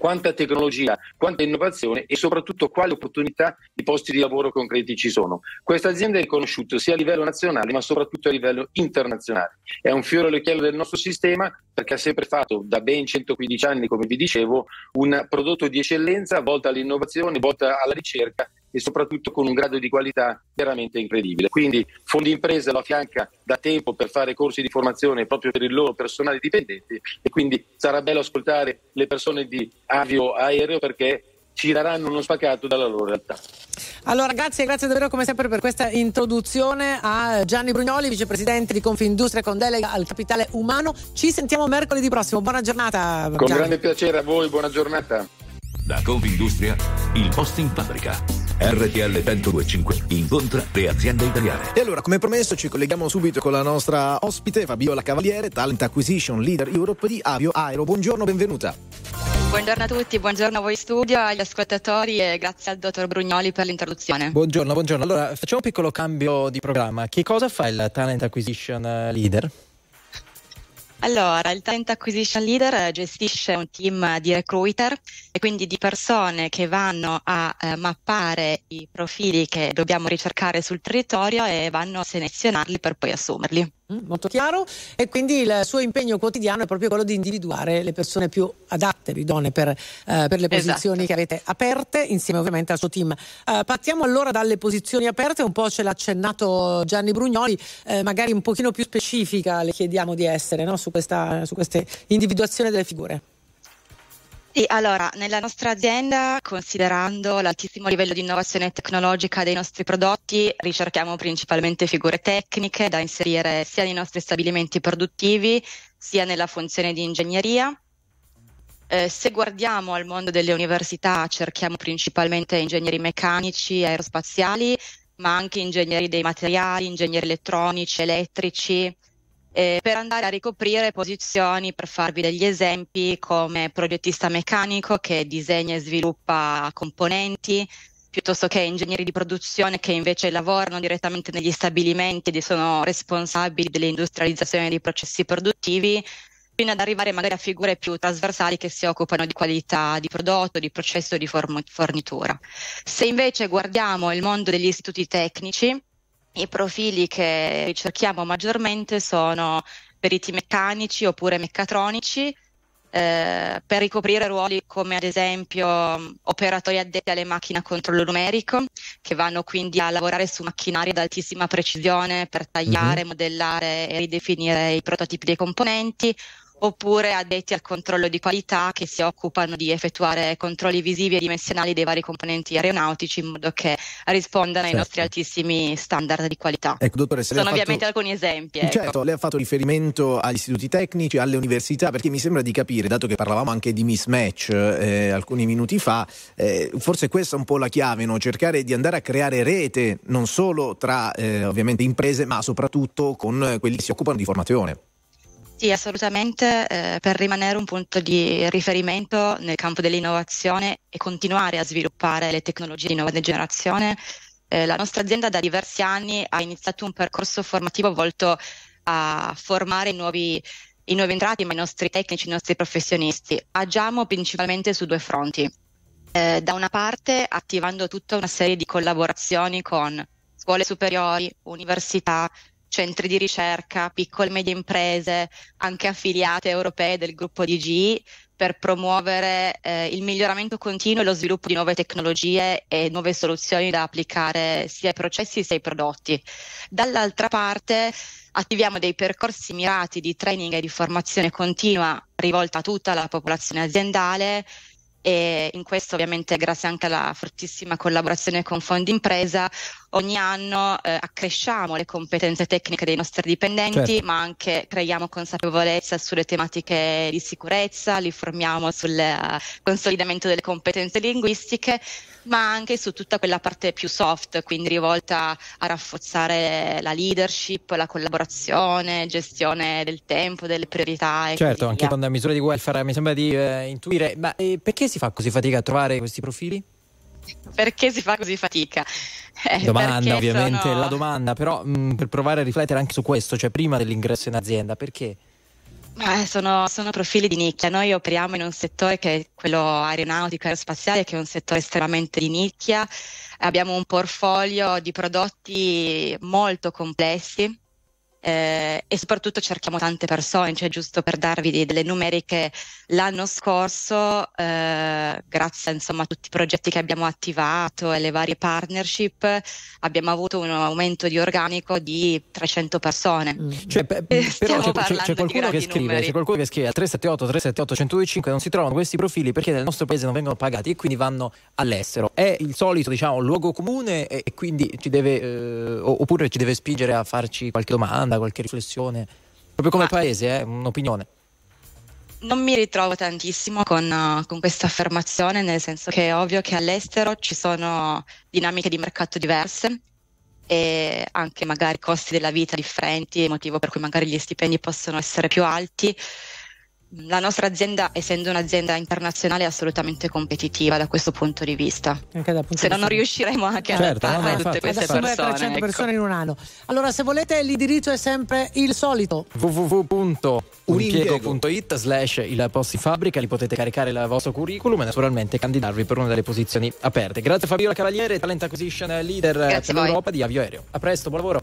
quanta tecnologia, quanta innovazione e soprattutto quali opportunità di posti di lavoro concreti ci sono. Questa azienda è riconosciuta sia a livello nazionale ma soprattutto a livello internazionale. È un fiore all'occhiello del nostro sistema perché ha sempre fatto da ben 115 anni, come vi dicevo, un prodotto di eccellenza volto all'innovazione, volto alla ricerca e soprattutto con un grado di qualità veramente incredibile. Quindi Fondi Impresa lo affianca da tempo per fare corsi di formazione proprio per il loro personale dipendente e quindi sarà bello ascoltare le persone di Avio Aereo perché ci daranno uno spaccato dalla loro realtà. Allora, grazie, grazie davvero come sempre per questa introduzione a Gianni Brugnoli, vicepresidente di Confindustria con delega al capitale umano. Ci sentiamo mercoledì prossimo. Buona giornata. Con Gianni. grande piacere a voi, buona giornata. Da Confindustria, il post in fabbrica. RTL 1025 incontra le aziende italiane. E allora, come promesso, ci colleghiamo subito con la nostra ospite Fabiola Cavaliere, Talent Acquisition Leader Europe di Avio Aero. Buongiorno, benvenuta. Buongiorno a tutti, buongiorno a voi studio, agli ascoltatori e grazie al dottor Brugnoli per l'introduzione. Buongiorno, buongiorno. Allora, facciamo un piccolo cambio di programma. Che cosa fa il Talent Acquisition Leader? Allora, il Talent Acquisition Leader eh, gestisce un team di recruiter e quindi di persone che vanno a eh, mappare i profili che dobbiamo ricercare sul territorio e vanno a selezionarli per poi assumerli. Mm, Molto chiaro e quindi il suo impegno quotidiano è proprio quello di individuare le persone più adatte, idonee per, eh, per le posizioni Esatto. che avete aperte insieme ovviamente al suo team. Eh, partiamo allora dalle posizioni aperte, un po' ce l'ha accennato Gianni Brugnoli, eh, magari un pochino più specifica le chiediamo di essere no? su, questa, su queste individuazioni delle figure. Sì, allora, nella nostra azienda, considerando l'altissimo livello di innovazione tecnologica dei nostri prodotti, ricerchiamo principalmente figure tecniche da inserire sia nei nostri stabilimenti produttivi, sia nella funzione di ingegneria. Eh, se guardiamo al mondo delle università, cerchiamo principalmente ingegneri meccanici, aerospaziali, ma anche ingegneri dei materiali, ingegneri elettronici, elettrici, eh, per andare a ricoprire posizioni, per farvi degli esempi, come progettista meccanico che disegna e sviluppa componenti, piuttosto che ingegneri di produzione che invece lavorano direttamente negli stabilimenti e sono responsabili dell'industrializzazione dei processi produttivi, fino ad arrivare magari a figure più trasversali che si occupano di qualità di prodotto, di processo di fornitura. Se invece guardiamo il mondo degli istituti tecnici, i profili che ricerchiamo maggiormente sono periti meccanici oppure meccatronici, eh, per ricoprire ruoli come ad esempio mh, operatori addetti alle macchine a controllo numerico, che vanno quindi a lavorare su macchinari ad altissima precisione per tagliare, modellare e ridefinire i prototipi dei componenti, oppure addetti al controllo di qualità che si occupano di effettuare controlli visivi e dimensionali dei vari componenti aeronautici in modo che rispondano ai Certo. nostri altissimi standard di qualità. Ecco, dottoressa, Sono ha fatto- ovviamente alcuni esempi. ecco. Certo, lei ha fatto riferimento agli istituti tecnici, alle università, perché mi sembra di capire, dato che parlavamo anche di mismatch eh, alcuni minuti fa, eh, forse questa è un po' la chiave, no? cercare di andare a creare rete non solo tra eh, ovviamente imprese, ma soprattutto con eh, quelli che si occupano di formazione. Sì, assolutamente, eh, per rimanere un punto di riferimento nel campo dell'innovazione e continuare a sviluppare le tecnologie di nuova generazione, eh, la nostra azienda da diversi anni ha iniziato un percorso formativo volto a formare i nuovi, i nuovi entrati, ma i nostri tecnici, i nostri professionisti. Agiamo principalmente su due fronti. Eh, da una parte attivando tutta una serie di collaborazioni con scuole superiori, università, centri di ricerca, piccole e medie imprese, anche affiliate europee del gruppo DG per promuovere eh, il miglioramento continuo e lo sviluppo di nuove tecnologie e nuove soluzioni da applicare sia ai processi sia ai prodotti. Dall'altra parte attiviamo dei percorsi mirati di training e di formazione continua rivolta a tutta la popolazione aziendale e in questo ovviamente grazie anche alla fortissima collaborazione con Fondi Impresa ogni anno eh, accresciamo le competenze tecniche dei nostri dipendenti Certo. ma anche creiamo consapevolezza sulle tematiche di sicurezza, li formiamo sul eh, consolidamento delle competenze linguistiche ma anche su tutta quella parte più soft, quindi rivolta a rafforzare la leadership, la collaborazione, gestione del tempo, delle priorità. E Certo, anche con misure di welfare mi sembra di eh, intuire. Ma eh, perché si fa così fatica a trovare questi profili? Perché si fa così fatica? Eh, Domanda, ovviamente, sono- la domanda, però mh, per provare a riflettere anche su questo, cioè prima dell'ingresso in azienda, perché? Eh, sono, sono profili di nicchia. Noi operiamo in un settore che è quello aeronautico e aerospaziale, che è un settore estremamente di nicchia. Abbiamo un portfolio di prodotti molto complessi. Eh, e soprattutto cerchiamo tante persone, cioè giusto per darvi de- delle numeriche, l'anno scorso, eh, grazie insomma a tutti i progetti che abbiamo attivato e le varie partnership, abbiamo avuto un aumento di organico di 300 persone. Cioè, pe- Eh, però c'è, c'è- c'è qualcuno che scrive, numeri. c'è qualcuno che scrive al 378 378 1025 non si trovano questi profili perché nel nostro paese non vengono pagati e quindi vanno all'estero. È il solito, diciamo, luogo comune e, e quindi ci deve eh, oppure ci deve spingere a farci qualche domanda, qualche riflessione. Proprio come paese, eh, un'opinione. Non mi ritrovo tantissimo con, uh, con questa affermazione, nel senso che è ovvio che all'estero ci sono dinamiche di mercato diverse e anche magari costi della vita differenti, motivo per cui magari gli stipendi possono essere più alti. La nostra azienda, essendo un'azienda internazionale, è assolutamente competitiva da questo punto di vista. Punto Se di no non riusciremo anche Certo, ad no, no, adattare infatti, tutte queste persone. 300 ecco. persone in un anno. Allora, se volete, l'indirizzo è sempre il solito. www.unimpiego.it slash il posto in fabbrica li potete caricare il vostro curriculum e naturalmente candidarvi per una delle posizioni aperte grazie Fabiola Cavaliere Talent Acquisition Leader Grazie per a l'Europa di Avio Aereo a presto buon lavoro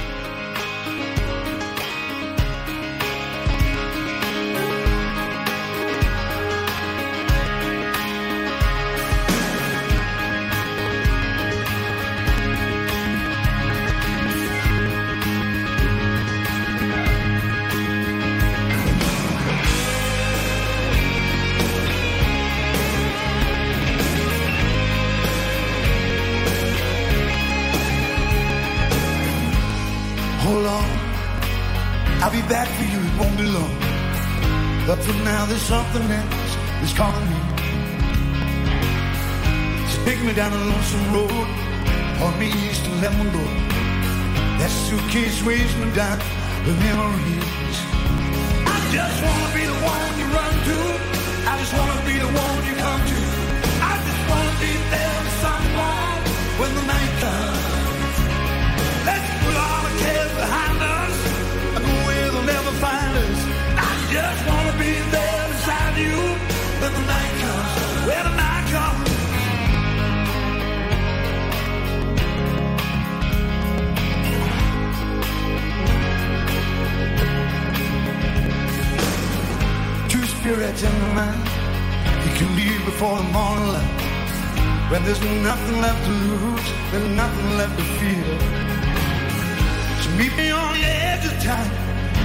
Nothing left to lose, there's nothing left to fear. So meet me on the edge of time.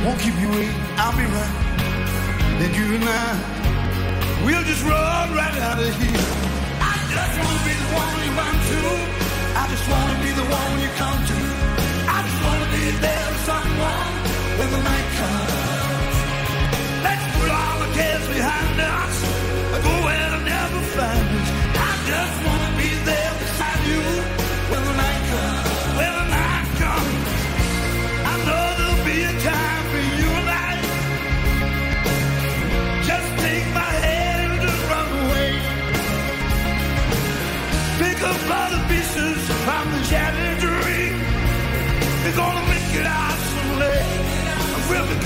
Won't keep you waiting, I'll be right. Then you and I, we'll just run right out of here. I just wanna be the one you run to. I just wanna be the one you come to. I just wanna be there with someone when the night comes. Let's put all the cares behind us.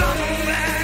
Double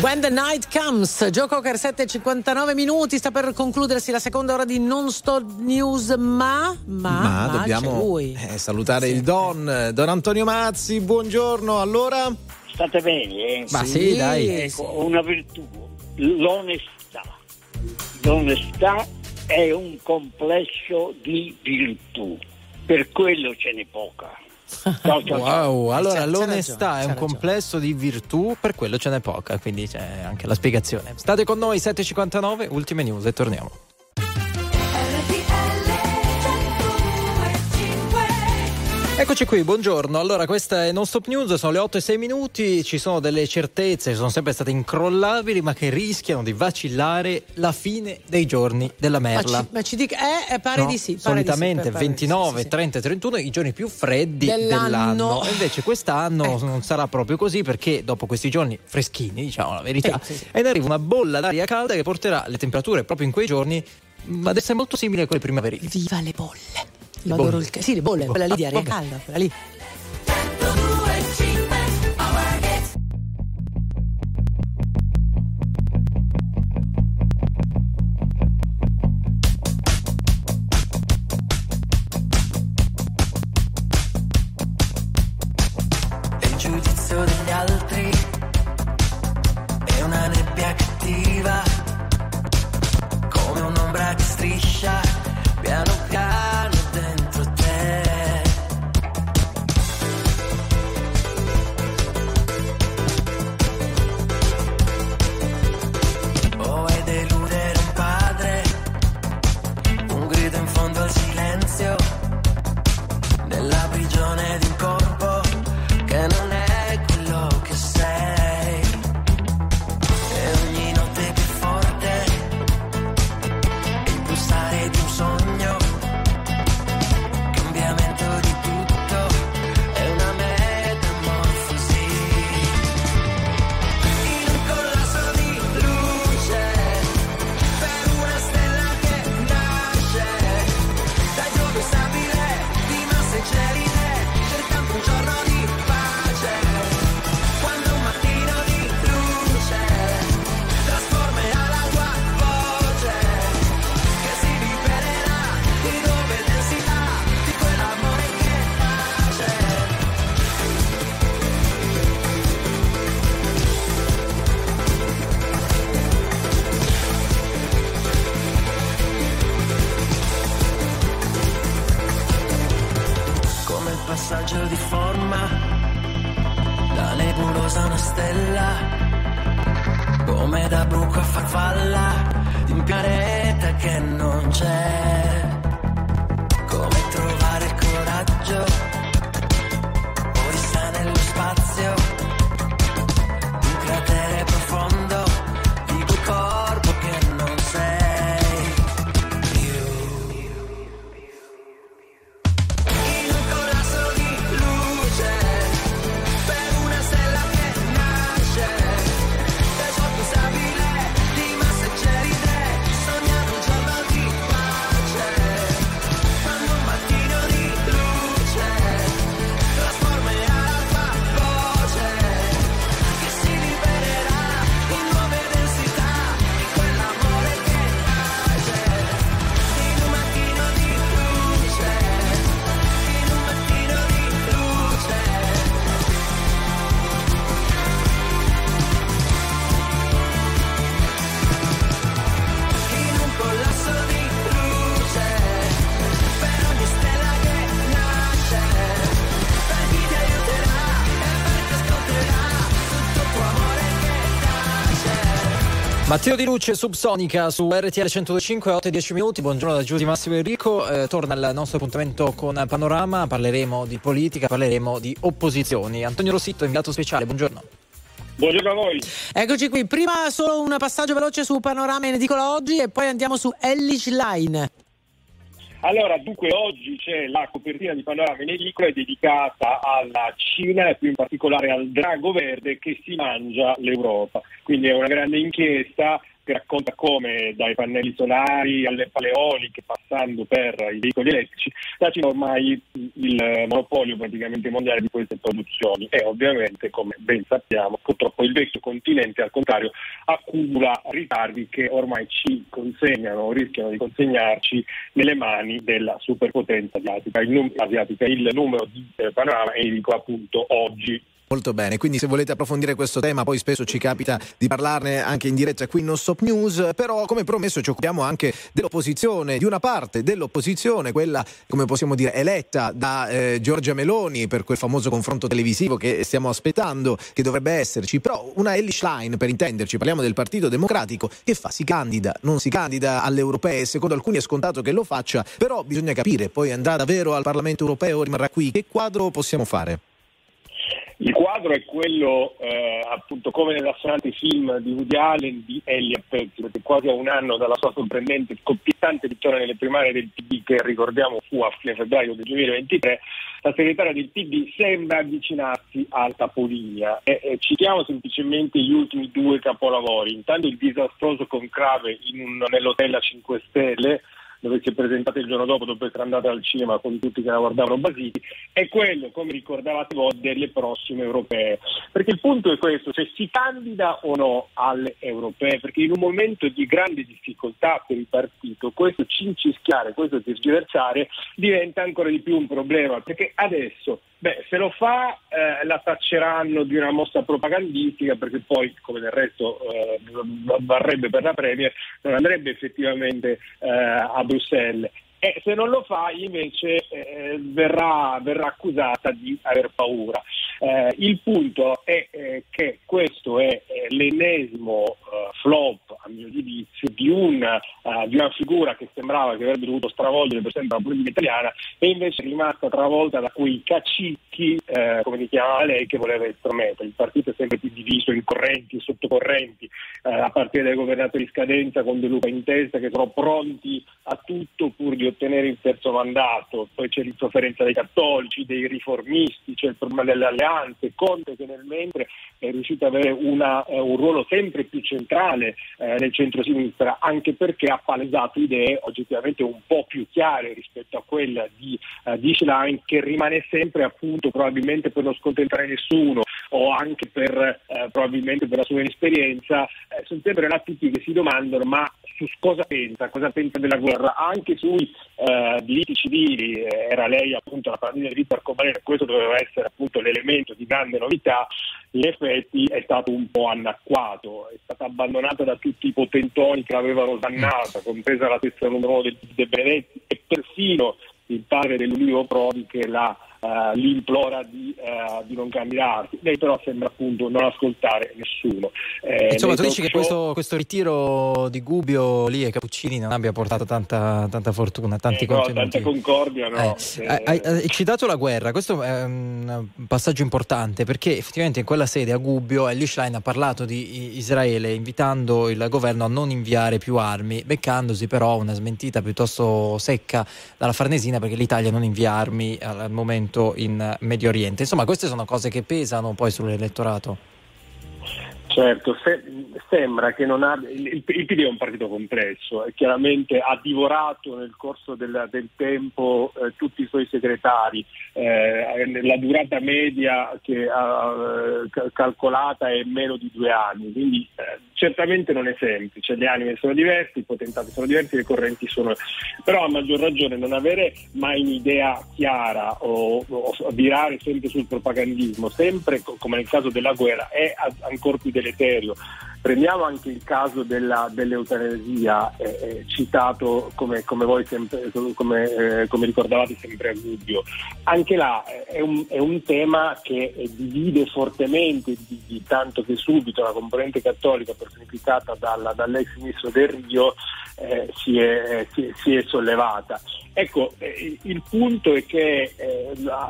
When the Night Comes, Joe Cocker 7.59 minuti, sta per concludersi la seconda ora di Non Stop News, ma, ma, Ma dobbiamo lui. eh, salutare il Don, Don Antonio Mazzi, buongiorno. Allora? State bene? eh? Ma sì, Sì, dai. Ecco, una virtù, l'onestà. L'onestà è un complesso di virtù, per quello ce n'è poca. Ciao, ciao, ciao. Wow, allora C'è- c'è l'onestà ragione, è un c'è complesso di virtù, per quello ce n'è poca, quindi c'è anche la spiegazione. State con noi 7.59, ultime news e torniamo. Eccoci qui, buongiorno. Allora, questa è Non Stop News, sono le 8 e 6 minuti, ci sono delle certezze che sono sempre state incrollabili, ma che rischiano di vacillare la fine dei giorni della Ma merla. ci, ma ci dica, eh, eh, pare No? di sì. pare Solitamente di sì, 29, sì, sì. 30 e 31 i giorni più freddi Dell'anno. dell'anno. Invece quest'anno non sarà proprio così perché dopo questi giorni freschini, diciamo la verità, e in arriva una bolla d'aria calda che porterà le temperature proprio in quei giorni ad essere molto simili a quelle primaverili. Viva le bolle! Io bolle. adoro il ca- Sì, le bolle, quella lì di aria calda, quella lì. E il giudizio Matteo Di Luce, Subsonica su RTL 105, 8 e 10 minuti. Buongiorno da Giudi Massimo Enrico. Eh, torna il nostro appuntamento con Panorama. Parleremo di politica, parleremo di opposizioni. Antonio Rossitto, inviato speciale, buongiorno. Buongiorno a voi. Eccoci qui, prima solo un passaggio veloce su Panorama in edicola oggi e poi andiamo su Ellis Line. Allora, dunque oggi c'è la copertina di Panorama in edicola dedicata alla Cina e più in particolare al drago verde che si mangia l'Europa. Quindi è una grande inchiesta che racconta come dai pannelli solari alle paleoliche passando per i veicoli elettrici la Cina ormai il monopolio praticamente mondiale di queste produzioni e ovviamente come ben sappiamo purtroppo il vecchio continente al contrario accumula ritardi che ormai ci consegnano rischiano di consegnarci nelle mani della superpotenza asiatica. Il, num- asiatica. il numero di eh, panorama è dico appunto oggi Molto bene, quindi se volete approfondire questo tema, poi spesso ci capita di parlarne anche in diretta qui in Non Stop News, però come promesso ci occupiamo anche dell'opposizione, di una parte dell'opposizione, quella come possiamo dire eletta da eh, Giorgia Meloni per quel famoso confronto televisivo che stiamo aspettando, che dovrebbe esserci, però una Ellie Schlein per intenderci, parliamo del Partito Democratico, che fa? Si candida, non si candida alle europee, secondo alcuni è scontato che lo faccia, però bisogna capire, poi andrà davvero al Parlamento europeo, rimarrà qui, che quadro possiamo fare? Il quadro è quello, eh, appunto, come nell'assonante film di Woody Allen di Elliot Pezzi, perché quasi a un anno dalla sua sorprendente, scoppiettante vittoria nelle primarie del PD, che ricordiamo fu a fine febbraio del 2023, la segretaria del PD sembra avvicinarsi al capolinea. E, e citiamo semplicemente gli ultimi due capolavori. Intanto il disastroso conclave in nell'hotel a 5 Stelle, dove si è presentata il giorno dopo, dopo essere andata al cinema con tutti che la guardavano basiti, è quello, come ricordavate voi, delle prossime europee. Perché il punto è questo, cioè si candida o no alle europee? Perché in un momento di grande difficoltà per il partito, questo cincischiare, questo tergiversare diventa ancora di più un problema, perché adesso Beh, se lo fa eh, la tacceranno di una mossa propagandistica perché poi, come del resto eh, varrebbe per la Premier, non andrebbe effettivamente eh, a Bruxelles. E se non lo fa invece eh, verrà, verrà, accusata di aver paura. Eh, il punto è eh, che questo è l'ennesimo flop, a mio giudizio, di una, di una, figura che sembrava che avrebbe dovuto stravolgere per sempre la politica italiana e invece è rimasta travolta da quei cacicchi, come li chiamava lei, che voleva estromettere. Il partito è sempre più diviso in correnti e sottocorrenti, a partire dai governatori in scadenza con De Luca in testa, che sono pronti a tutto pur di ottenere il terzo mandato, poi c'è l'insofferenza dei cattolici, dei riformisti, c'è il problema delle alleanze, Conte che nel mentre è riuscito ad avere una, eh, un ruolo sempre più centrale eh, nel centro-sinistra, anche perché ha palesato idee oggettivamente un po' più chiare rispetto a quella di, uh, di Schlein, che rimane sempre appunto probabilmente per non scontentare nessuno o anche per eh, probabilmente per la sua inesperienza, eh, sono sempre tutti che si domandano ma su cosa pensa, cosa pensa della guerra, anche sui eh, diritti civili, eh, era lei appunto la partita di Vittor Arcobaleno, questo doveva essere appunto l'elemento di grande novità, in effetti è stato un po' annacquato, è stata abbandonata da tutti i potentoni che l'avevano dannata, compresa la stessa numero uno del De Benedetti e persino il padre dell'Ulivo Prodi che la uh, li implora di, uh, di, non candidarsi. Lei però sembra appunto non ascoltare nessuno. Eh, Insomma, tu dici che questo, questo, ritiro di Gubbio lì e Cappuccini non abbia portato tanta, tanta fortuna, tanti eh, no, contenuti. tanta concordia, no. Eh, hai, hai, citato la guerra, questo è un passaggio importante perché effettivamente in quella sede a Gubbio Ellie Schlein ha parlato di Israele invitando il governo a non inviare più armi, beccandosi però una smentita piuttosto secca dalla Farnesina perché l'Italia non invia armi al momento in Medio Oriente. Insomma, queste sono cose che pesano poi sull'elettorato. Certo, se, sembra che non ha, il, il, PD è un partito complesso e chiaramente ha divorato nel corso del, del tempo eh, tutti i suoi segretari, eh, la durata media che ha eh, calcolata è meno di due anni, quindi eh, certamente non è semplice, le anime sono diverse, i potentati sono diversi, le correnti sono... però a maggior ragione non avere mai un'idea chiara o, o virare sempre sul propagandismo, sempre come nel caso della guerra, è ancora più deleterio Prendiamo anche il caso della, dell'eutanasia, eh, eh, citato come, come voi sempre, come, eh, come ricordavate sempre a Gubbio. Anche là eh, è un, è un tema che eh, divide fortemente, di, di tanto che subito la componente cattolica personificata dalla- dall'ex ministro Del Rio eh, si, è, si- si è sollevata. Ecco, il punto è che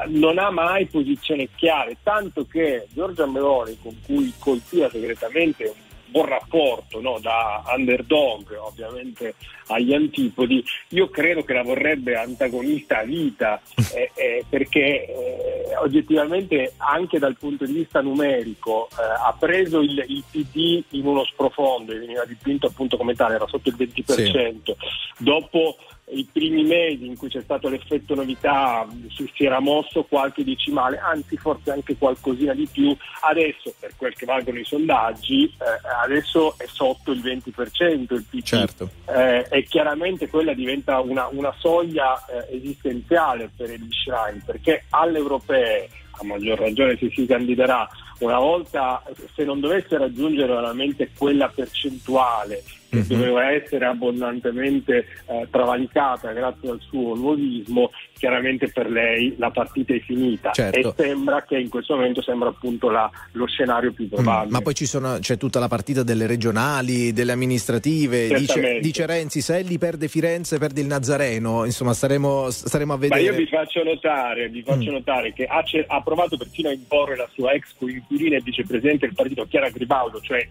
non ha mai posizioni chiare, tanto che Giorgia Meloni, con cui coltiva segretamente buon rapporto no, da underdog ovviamente agli antipodi, io credo che la vorrebbe antagonista a vita eh, eh, perché eh, oggettivamente anche dal punto di vista numerico eh, ha preso il, il PD in uno sprofondo, veniva dipinto appunto come tale, era sotto il 20%, dopo i primi mesi in cui c'è stato l'effetto novità si, si era mosso qualche decimale, anzi forse anche qualcosina di più, adesso per quel che valgono i sondaggi, eh, adesso è sotto il 20% il PD Certo. eh, e chiaramente quella diventa una, una soglia eh, esistenziale per Eli Schrein perché alle europee, a maggior ragione se si candiderà, una volta se non dovesse raggiungere veramente quella percentuale che Mhm. doveva essere abbondantemente eh, travalicata grazie al suo nuovismo, chiaramente per lei la partita è finita Certo. e sembra che in questo momento sembra appunto la- lo scenario più Mm, probabile. ma poi ci sono, c'è tutta la partita delle regionali, delle amministrative. Dice, dice Renzi: se Elli perde Firenze, perde il Nazareno. Insomma, staremo, staremo a Ma vedere. io vi faccio notare, vi faccio Mm. notare che ha, ha provato persino a imporre la sua ex coinquilina e vicepresidente del partito Chiara Gribaudo, cioè,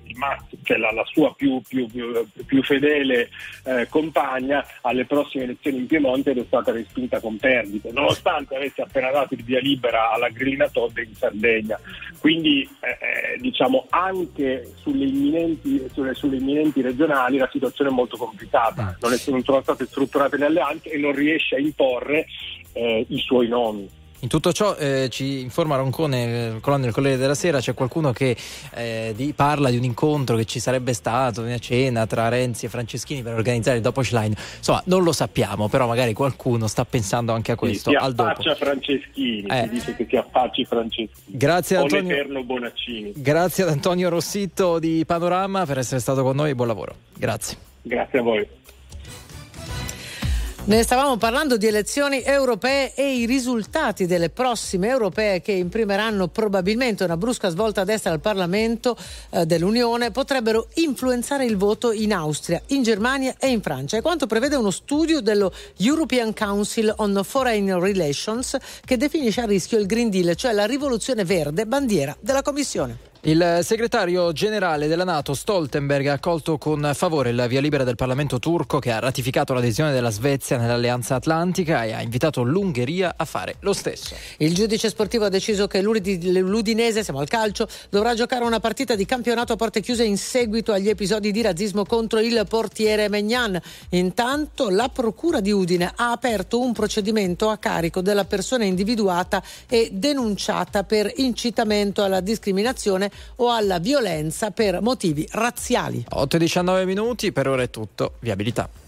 cioè la, la sua più, più- più- più fedele eh, compagna alle prossime elezioni in Piemonte ed è stata respinta con perdite, nonostante avesse appena dato il via libera alla grillina Todd in Sardegna. Quindi eh, eh, diciamo anche sulle imminenti, sulle, sulle imminenti regionali la situazione è molto complicata, non sono state strutturate le alleanze e non riesce a imporre eh, i suoi nomi. In tutto ciò eh, ci informa Roncone, eh, colonna del Corriere della Sera, c'è qualcuno che eh, di- parla di un incontro che ci sarebbe stato, una cena tra Renzi e Franceschini per organizzare il dopo Schlein. Insomma, non lo sappiamo, però magari qualcuno sta pensando anche a questo. si al dopo. Franceschini, Eh. si dice che si affacci Franceschini. Grazie o Antonio. Grazie ad Antonio Rossitto di Panorama per essere stato con noi e buon lavoro. Grazie. Grazie a voi. Ne stavamo parlando di elezioni europee e i risultati delle prossime europee che imprimeranno probabilmente una brusca svolta a destra al Parlamento eh, dell'Unione potrebbero influenzare il voto in Austria, in Germania e in Francia. È quanto prevede uno studio dello European Council on Foreign Relations che definisce a rischio il Green Deal, cioè la rivoluzione verde bandiera della Commissione. Il segretario generale della Nato Stoltenberg ha accolto con favore il via libera del Parlamento turco che ha ratificato l'adesione della Svezia nell'Alleanza Atlantica e ha invitato l'Ungheria a fare lo stesso. Il giudice sportivo ha deciso che l'Udi- l'Udinese, siamo al calcio, dovrà giocare una partita di campionato a porte chiuse in seguito agli episodi di razzismo contro il portiere Megnan. Intanto la Procura di Udine ha aperto un procedimento a carico della persona individuata e denunciata per incitamento alla discriminazione o alla violenza per motivi razziali. 8 e 19 minuti, per ora è tutto. Viabilità.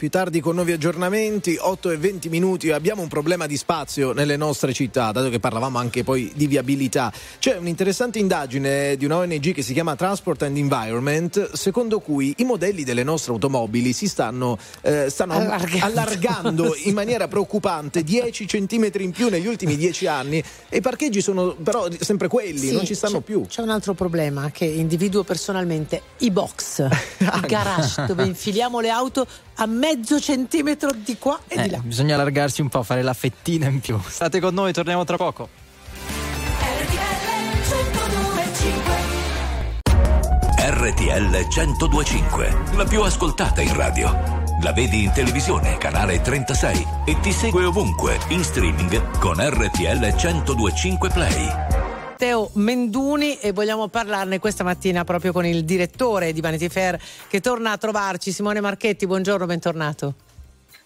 Più tardi con nuovi aggiornamenti, 8 e 20 minuti, abbiamo un problema di spazio nelle nostre città, dato che parlavamo anche poi di viabilità. C'è un'interessante indagine di una ONG che si chiama Transport and Environment, secondo cui i modelli delle nostre automobili si stanno, eh, stanno Allargando. allargando in maniera preoccupante, 10 centimetri in più negli ultimi 10 anni e i parcheggi sono però sempre quelli, Sì, non ci stanno c'è- più. C'è un altro problema che individuo personalmente, i box, i garage dove infiliamo le auto a mezzo centimetro di qua e Eh, di là. bisogna allargarsi un po', fare la fettina in più. State con noi, torniamo tra poco. RTL 1025, la più ascoltata in radio. La vedi in televisione, canale 36 e ti segue ovunque, in streaming con RTL 1025 Play. Matteo Menduni e vogliamo parlarne questa mattina proprio con il direttore di Vanity Fair che torna a trovarci, Simone Marchetti. Buongiorno, bentornato.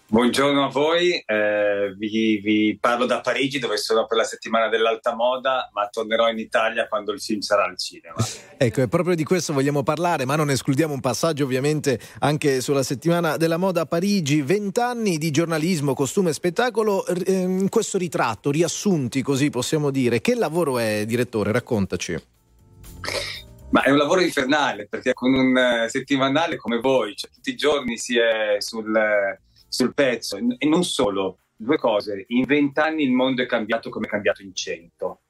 Buongiorno a voi, eh, vi, vi parlo da Parigi dove sono per la settimana dell'alta moda, ma tornerò in Italia quando il film sarà al cinema. Ecco, e proprio di questo vogliamo parlare, ma non escludiamo un passaggio ovviamente anche sulla settimana della moda a Parigi. Vent'anni di giornalismo, costume e spettacolo, ehm, in questo ritratto, riassunti così possiamo dire. Che lavoro è, direttore? Raccontaci. Ma è un lavoro infernale perché con un eh, settimanale come voi, cioè, tutti i giorni si è sul, eh, sul pezzo e non solo. Due cose, in vent'anni il mondo è cambiato come è cambiato in cento.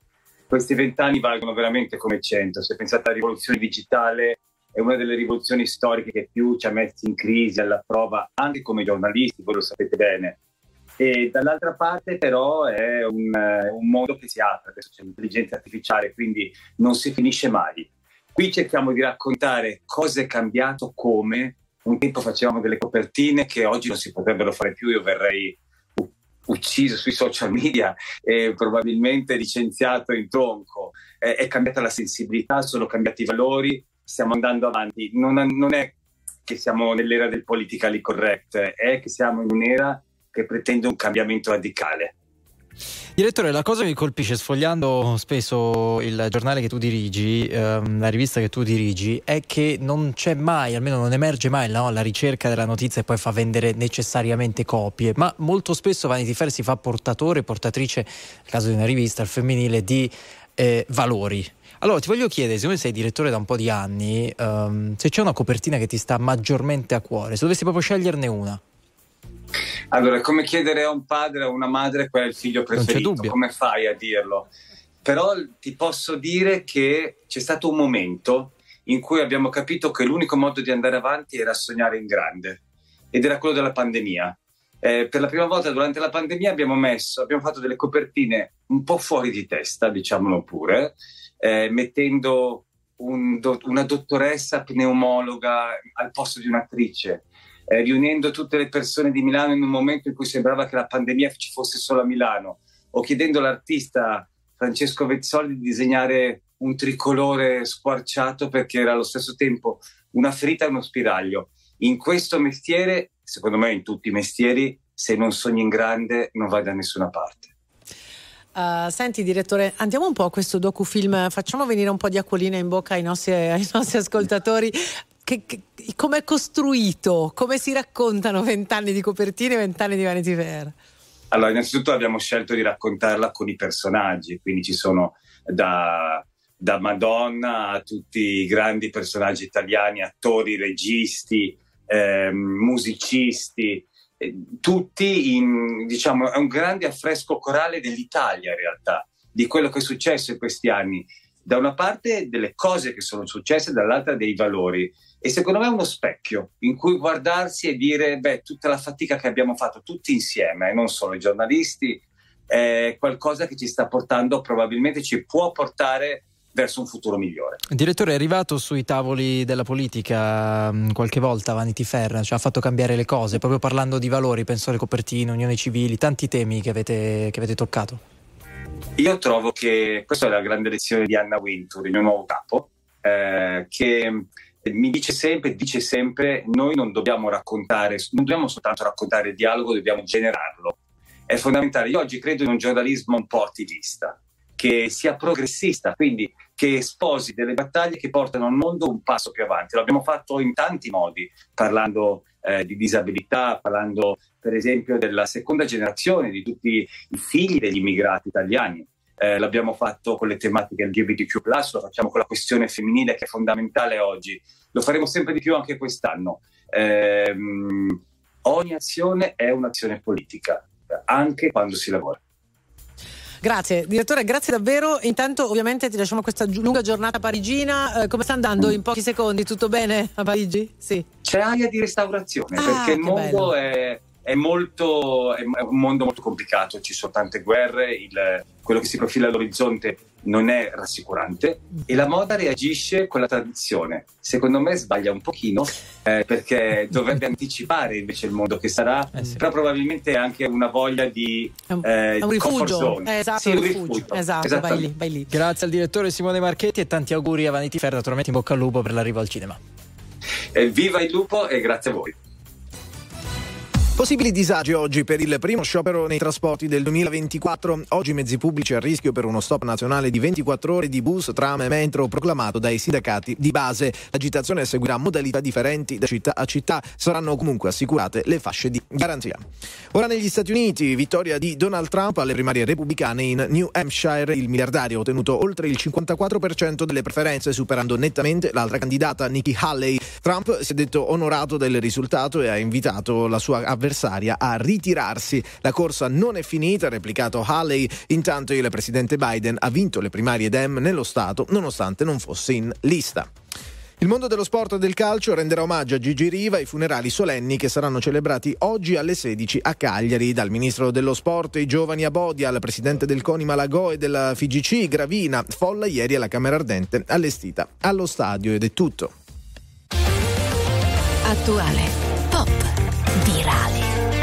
Questi vent'anni valgono veramente come cento. Se pensate alla rivoluzione digitale, è una delle rivoluzioni storiche che più ci ha messi in crisi alla prova, anche come giornalisti, voi lo sapete bene. E dall'altra parte però è un, un mondo che si apre, adesso c'è l'intelligenza artificiale, quindi non si finisce mai. Qui cerchiamo di raccontare cosa è cambiato, come. Un tempo facevamo delle copertine che oggi non si potrebbero fare più, io verrei ucciso sui social media e probabilmente licenziato in tronco. Eh, è cambiata la sensibilità, sono cambiati i valori, stiamo andando avanti. Non, non è che siamo nell'era del politically correct, è che siamo in un'era che pretende un cambiamento radicale. Direttore, la cosa che mi colpisce sfogliando spesso il giornale che tu dirigi, ehm, la rivista che tu dirigi, è che non c'è mai, almeno non emerge mai no, la ricerca della notizia e poi fa vendere necessariamente copie, ma molto spesso Vanity Fair si fa portatore, portatrice, nel caso di una rivista, al femminile, di eh, valori. Allora ti voglio chiedere, siccome sei direttore da un po' di anni, ehm, se c'è una copertina che ti sta maggiormente a cuore, se dovessi proprio sceglierne una. Allora, è come chiedere a un padre o a una madre qual è il figlio preferito, come fai a dirlo? Però ti posso dire che c'è stato un momento in cui abbiamo capito che l'unico modo di andare avanti era sognare in grande ed era quello della pandemia. Eh, per la prima volta durante la pandemia abbiamo messo, abbiamo fatto delle copertine un po' fuori di testa, diciamolo pure, eh, mettendo un do- una dottoressa pneumologa al posto di un'attrice, eh, riunendo tutte le persone di Milano in un momento in cui sembrava che la pandemia ci fosse solo a Milano, o chiedendo all'artista Francesco Vezzoli di disegnare un tricolore squarciato perché era allo stesso tempo una ferita e uno spiraglio. In questo mestiere, secondo me in tutti i mestieri, se non sogni in grande non vai da nessuna parte. Uh, senti direttore, andiamo un po' a questo docufilm, facciamo venire un po' di acquolina in bocca ai nostri, ai nostri ascoltatori. Come è costruito? Come si raccontano vent'anni di copertine e vent'anni di Vanity Fair? Allora, innanzitutto abbiamo scelto di raccontarla con i personaggi, quindi ci sono da, da Madonna a tutti i grandi personaggi italiani, attori, registi, ehm, musicisti, eh, tutti in, diciamo, è un grande affresco corale dell'Italia in realtà, di quello che è successo in questi anni. Da una parte delle cose che sono successe, dall'altra dei valori. E secondo me è uno specchio in cui guardarsi e dire, beh, tutta la fatica che abbiamo fatto tutti insieme, e non solo i giornalisti, è qualcosa che ci sta portando, probabilmente ci può portare verso un futuro migliore. Direttore è arrivato sui tavoli della politica mh, qualche volta Vanity Fair, ci ha fatto cambiare le cose, proprio parlando di valori, penso alle copertine, unioni civili, tanti temi che avete, che avete toccato. Io trovo che questa è la grande lezione di Anna Wintour, il mio nuovo capo, eh, che mi dice sempre, dice sempre, noi non dobbiamo raccontare, non dobbiamo soltanto raccontare il dialogo, dobbiamo generarlo. È fondamentale. Io oggi credo in un giornalismo un po' attivista, che sia progressista, quindi che sposi delle battaglie che portano il mondo un passo più avanti. L'abbiamo fatto in tanti modi, parlando eh, di disabilità, parlando per esempio della seconda generazione, di tutti i figli degli immigrati italiani. Eh, l'abbiamo fatto con le tematiche LGBTQ, lo facciamo con la questione femminile che è fondamentale oggi. Lo faremo sempre di più anche quest'anno. Eh, ogni azione è un'azione politica, anche quando si lavora. Grazie, direttore, grazie davvero. Intanto, ovviamente, ti lasciamo questa lunga giornata parigina. Eh, come sta andando in pochi secondi? Tutto bene a Parigi? Sì. C'è aria di restaurazione Ah, perché il mondo bello. è, è molto, è un mondo molto complicato. Ci sono tante guerre, il- quello che si profila all'orizzonte non è rassicurante e la moda reagisce con la tradizione. Secondo me sbaglia un pochino eh, perché dovrebbe anticipare invece il mondo che sarà, però probabilmente è anche una voglia di, eh, un rifugio. zone. Eh, esatto, Sì, un rifugio. rifugio. Esatto, vai lì, vai lì. Grazie al direttore Simone Marchetti e tanti auguri a Vanity Fair, naturalmente in bocca al lupo per l'arrivo al cinema. Eh, viva il lupo e grazie a voi. Possibili disagi oggi per il primo sciopero nei trasporti del 2024. Oggi mezzi pubblici a rischio per uno stop nazionale di 24 ore di bus, tram e metro proclamato dai sindacati di base. L'agitazione seguirà modalità differenti da città a città. Saranno comunque assicurate le fasce di garanzia. Ora negli Stati Uniti, vittoria di Donald Trump alle primarie repubblicane in New Hampshire. Il miliardario ha ottenuto oltre il 54% delle preferenze, superando nettamente l'altra candidata Nikki Haley. Trump si è detto onorato del risultato e ha invitato la sua avversaria a ritirarsi. La corsa non è finita, ha replicato Haley. Intanto il presidente Biden ha vinto le primarie Dem nello Stato, nonostante non fosse in lista. Il mondo dello sport e del calcio renderà omaggio a Gigi Riva ai funerali solenni che saranno celebrati oggi alle 16 a Cagliari. Dal ministro dello sport e i giovani a Bodia al presidente del CONI Malagò e della FIGC Gravina, folla ieri alla Camera Ardente allestita allo stadio ed è tutto. Attuale,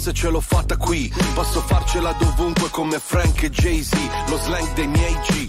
Se ce l'ho fatta qui. Posso farcela dovunque come Frank e Jay-Z, lo slang dei miei G,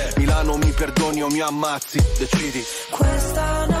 Milano mi perdoni o mi ammazzi, decidi. Questa notte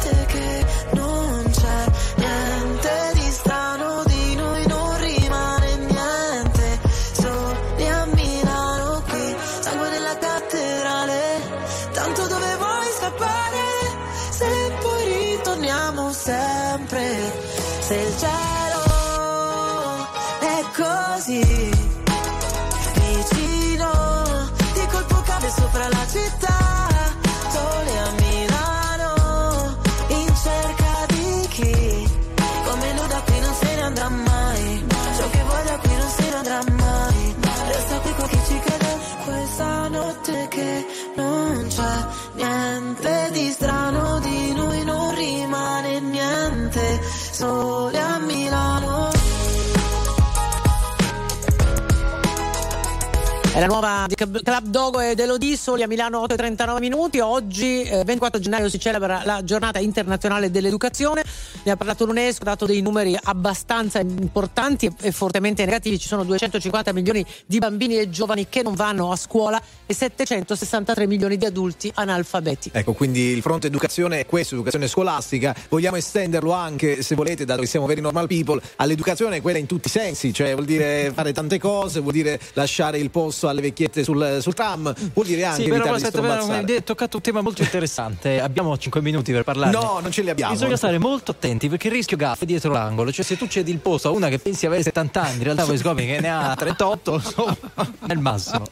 la nuova di Club Dogo e dell'Odi, soli a Milano 8.39 minuti. Oggi, eh, 24 gennaio, si celebra la giornata internazionale dell'educazione. Ne ha parlato l'UNESCO, ha dato dei numeri abbastanza importanti e, e fortemente negativi. Ci sono 250 milioni di bambini e giovani che non vanno a scuola e 763 milioni di adulti analfabeti. Ecco, quindi il fronte educazione è questo, educazione scolastica. Vogliamo estenderlo anche, se volete, dato che siamo veri normal people, all'educazione quella in tutti i sensi, cioè vuol dire fare tante cose, vuol dire lasciare il posto alle vecchiette sul, sul tram, vuol dire anche Sì, però, aspetta, però, strombazzare. hai toccato un tema molto interessante. abbiamo 5 minuti per parlare. No, non ce li abbiamo. Bisogna stare molto attenti perché il rischio gaffe è dietro l'angolo. Cioè, se tu cedi il posto a una che pensi avere 70 anni, in realtà poi scopri che ne ha 38, insomma, è il massimo.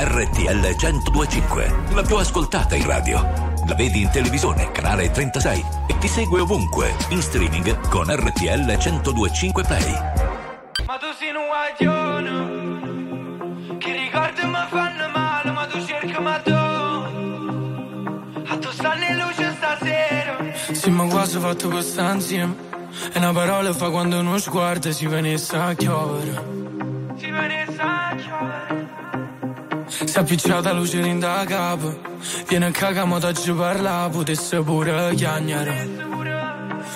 RTL 1025, la più ascoltata in radio. La vedi in televisione, canale 36 e ti segue ovunque, in streaming con RTL 1025 Play. Ma tu sei un guaglione Che ricordi mi fanno male Ma tu cerchi ma tu A tu stanno in luce stasera Sì, ma quasi fatto questa insieme. E una parola fa quando uno sguardo si venisse a chiovere. Si venisse a chiovere Si è appicciata luce in da capo. Viene a cagamo da ci parla, potesse pure chiagnare.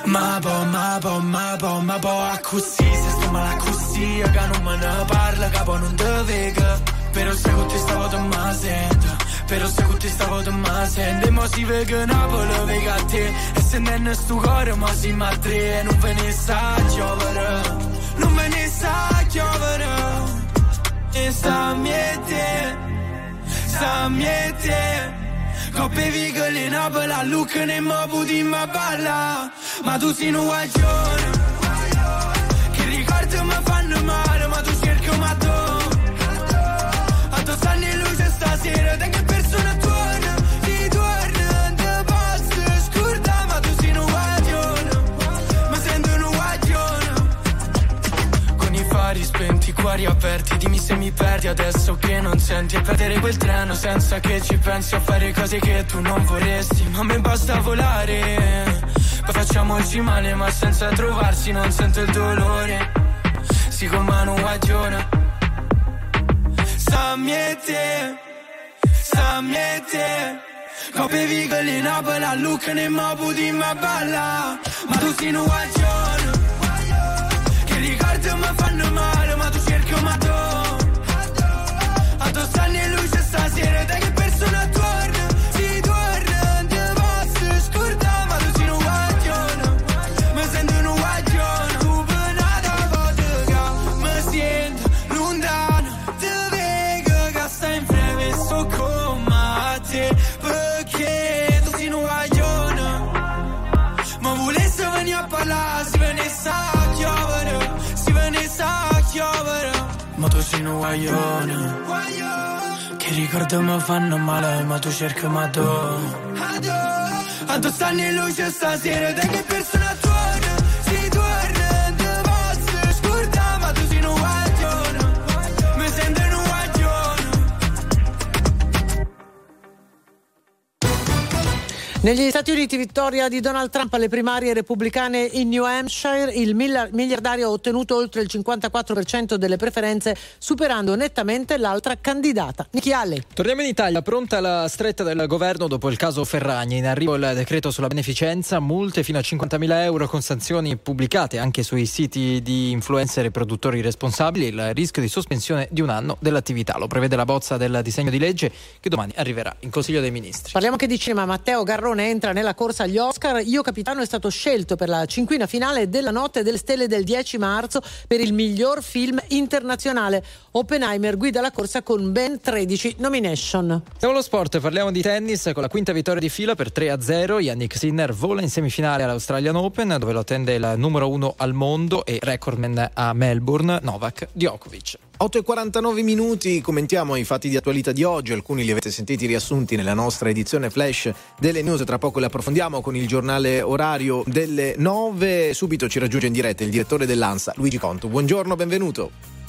Ma po, ma po, ma po, ma po, a così, se sto male così, che non me ne parla, che poi non te vega. Però se con te stavo te ma sento, però se con te stavo te ma sento. E mo si vega Napoli, vega a te, e se non è sto cuore, ma si ma tre, e non ve ne sa chiovere, non ve ne sa chiovere. E sta miete, sta miete. Coppe vigole in Napoli, a Lucca ne mo puti ma balla. Ma tu sei un guaglione, che ricordi mi fanno male, ma tu cerchi ma tu. A tu stanno in luce stasera, da spenti, i cuori aperti Dimmi se mi perdi adesso che non senti. E perdere quel treno senza che ci pensi A fare cose che tu non vorresti. Ma a me basta volare Poi facciamoci male ma senza trovarsi Non sento il dolore. Si con mano guaglione Sta miete Sta miete Coppe vigole in Napoli a Lucca ne mo puti ma balla. Ma tu sei un guaglione ricordi mi fanno male, ma tu cerchi ma tu Un guaglione, che ricordi mi fanno male, ma tu cerchi ma tu. A tu stanno in luce stasera, da che persona Negli Stati Uniti, vittoria di Donald Trump alle primarie repubblicane in New Hampshire, il miliardario ha ottenuto oltre il 54% delle preferenze, superando nettamente l'altra candidata. Nicky Haley. Torniamo in Italia, pronta la stretta del governo dopo il caso Ferragni. In arrivo il decreto sulla beneficenza, multe fino a 50.000 euro con sanzioni pubblicate anche sui siti di influencer e produttori responsabili, il rischio di sospensione di un anno dell'attività. Lo prevede la bozza del disegno di legge che domani arriverà in Consiglio dei Ministri. Parliamo anche di cinema. Matteo Garrone entra nella corsa agli Oscar. Io Capitano è stato scelto per la cinquina finale della Notte delle Stelle del 10 marzo per il miglior film internazionale. Oppenheimer guida la corsa con ben 13 nomination. Siamo allo sport, parliamo di tennis con la quinta vittoria di fila per 3-0. Yannick Sinner vola in semifinale all'Australian Open dove lo attende il numero uno al mondo e recordman a Melbourne, Novak Djokovic. 8 e 49 minuti, commentiamo i fatti di attualità di oggi, alcuni li avete sentiti riassunti nella nostra edizione flash delle news, tra poco li approfondiamo con il giornale orario delle 9, subito ci raggiunge in diretta il direttore dell'ANSA Luigi Conto, buongiorno, benvenuto.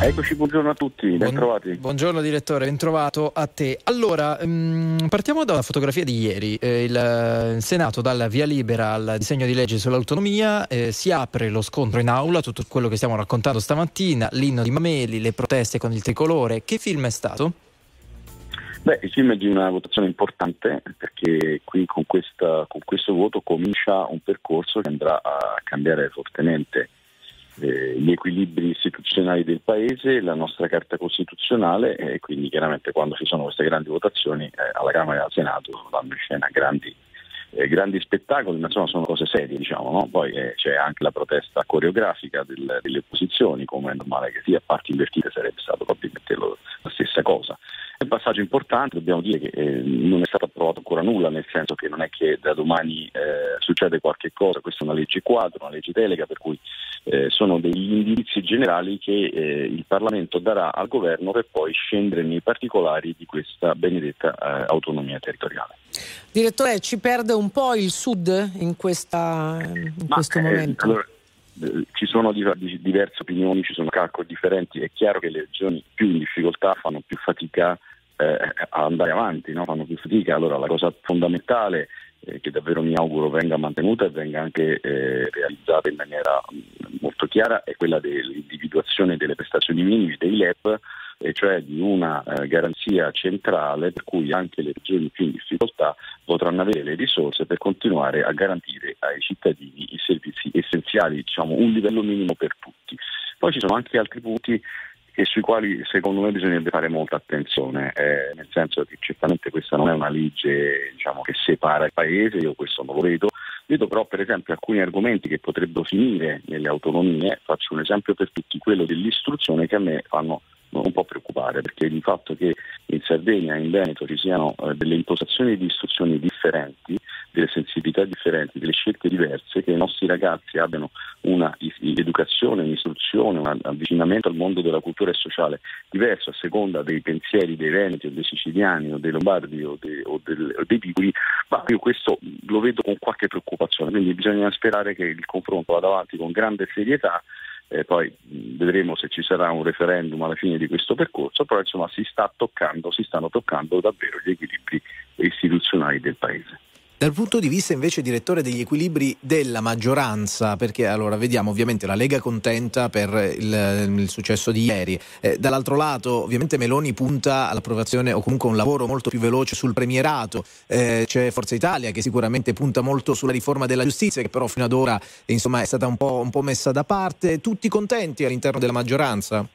Eccoci, buongiorno a tutti, ben trovati. Buongiorno direttore, ben trovato a te. Allora, ehm, partiamo da una fotografia di ieri. Eh, il, eh, il Senato dà la via libera al disegno di legge sull'autonomia, eh, si apre lo scontro in aula, tutto quello che stiamo raccontando stamattina, l'inno di Mameli, le proteste con il tricolore. Che film è stato? Beh, il film è di una votazione importante perché qui con, questa, con questo voto comincia un percorso che andrà a cambiare fortemente eh, gli equilibri istituzionali del Paese, la nostra Carta Costituzionale e quindi chiaramente quando ci sono queste grandi votazioni eh, alla Camera e al Senato vanno in scena grandi, eh, grandi spettacoli, ma insomma sono cose serie diciamo, no? poi eh, c'è anche la protesta coreografica del- delle opposizioni, come è normale che sia, a parti invertite sarebbe stato probabilmente lo- la stessa cosa. È un passaggio importante, dobbiamo dire che eh, non è stato approvato ancora nulla, nel senso che non è che da domani eh, succede qualche cosa, questa è una legge quadro, una legge delega, per cui eh, sono degli indirizzi generali che eh, il Parlamento darà al governo per poi scendere nei particolari di questa benedetta eh, autonomia territoriale. Direttore, ci perde un po' il Sud in, questa, in questo Eh, momento? allora, eh, ci sono div- di- diverse opinioni, ci sono calcoli differenti, è chiaro che le regioni più in difficoltà fanno più fatica eh, a andare avanti, no? fanno più fatica. Allora la cosa fondamentale eh, che davvero mi auguro venga mantenuta e venga anche eh, realizzata in maniera mh, molto chiara è quella dell'individuazione delle prestazioni minime dei LEP e cioè di una eh, garanzia centrale per cui anche le regioni più in difficoltà potranno avere le risorse per continuare a garantire ai cittadini i servizi essenziali, diciamo un livello minimo per tutti. Poi ci sono anche altri punti e sui quali secondo me bisognerebbe fare molta attenzione, eh, nel senso che certamente questa non è una legge diciamo, che separa il paese, io questo non lo vedo, vedo però per esempio alcuni argomenti che potrebbero finire nelle autonomie, faccio un esempio per tutti, quello dell'istruzione che a me fanno un po' preoccupare perché il fatto che in Sardegna e in Veneto ci siano eh, delle impostazioni di istruzioni differenti, delle sensibilità differenti, delle scelte diverse, che i nostri ragazzi abbiano una is- educazione, un'istruzione, un avvicinamento al mondo della cultura e sociale diverso a seconda dei pensieri dei veneti o dei siciliani o dei lombardi o dei, o del- o dei liguri, ma io questo lo vedo con qualche preoccupazione, quindi bisogna sperare che il confronto vada avanti con grande serietà eh, poi vedremo se ci sarà un referendum alla fine di questo percorso, però insomma si sta toccando, si stanno toccando davvero gli equilibri istituzionali del Paese. Dal punto di vista invece, direttore, degli equilibri della maggioranza, perché allora vediamo ovviamente la Lega contenta per il, il successo di ieri, eh, dall'altro lato ovviamente Meloni punta all'approvazione o comunque un lavoro molto più veloce sul premierato, Eh, c'è Forza Italia che sicuramente punta molto sulla riforma della giustizia che però fino ad ora insomma, è stata un po', un po' messa da parte, tutti contenti all'interno della maggioranza?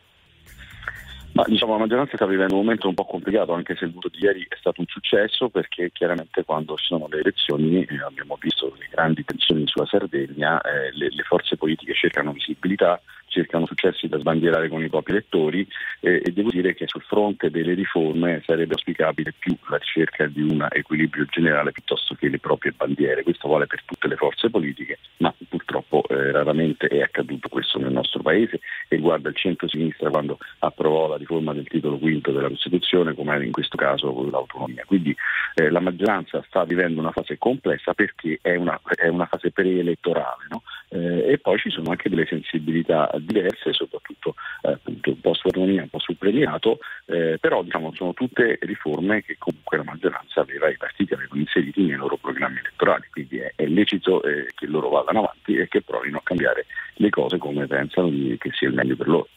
Ma diciamo la maggioranza sta vivendo un momento un po' complicato, anche se il voto di ieri è stato un successo, perché chiaramente quando ci sono le elezioni eh, abbiamo visto le grandi tensioni sulla Sardegna, eh, le, le forze politiche cercano visibilità, cercano successi da sbandierare con i propri elettori eh, e devo dire che sul fronte delle riforme sarebbe auspicabile più la ricerca di un equilibrio generale piuttosto che le proprie bandiere. Questo vale per tutte le forze politiche, ma purtroppo eh, raramente è accaduto questo nel nostro paese e riguarda il centro-sinistra quando approvò la riforma del titolo quinto della Costituzione, come in questo caso l'autonomia. Quindi eh, la maggioranza sta vivendo una fase complessa perché è una, è una fase preelettorale no? Eh, e poi ci sono anche delle sensibilità diverse, soprattutto eh, appunto un po' sull'autonomia, un po' sul premierato, eh, però diciamo, sono tutte riforme che comunque la maggioranza aveva, i partiti avevano inseriti nei loro programmi elettorali, quindi è, è lecito eh, che loro vadano avanti e che provino a cambiare le cose come pensano che sia il meglio per loro.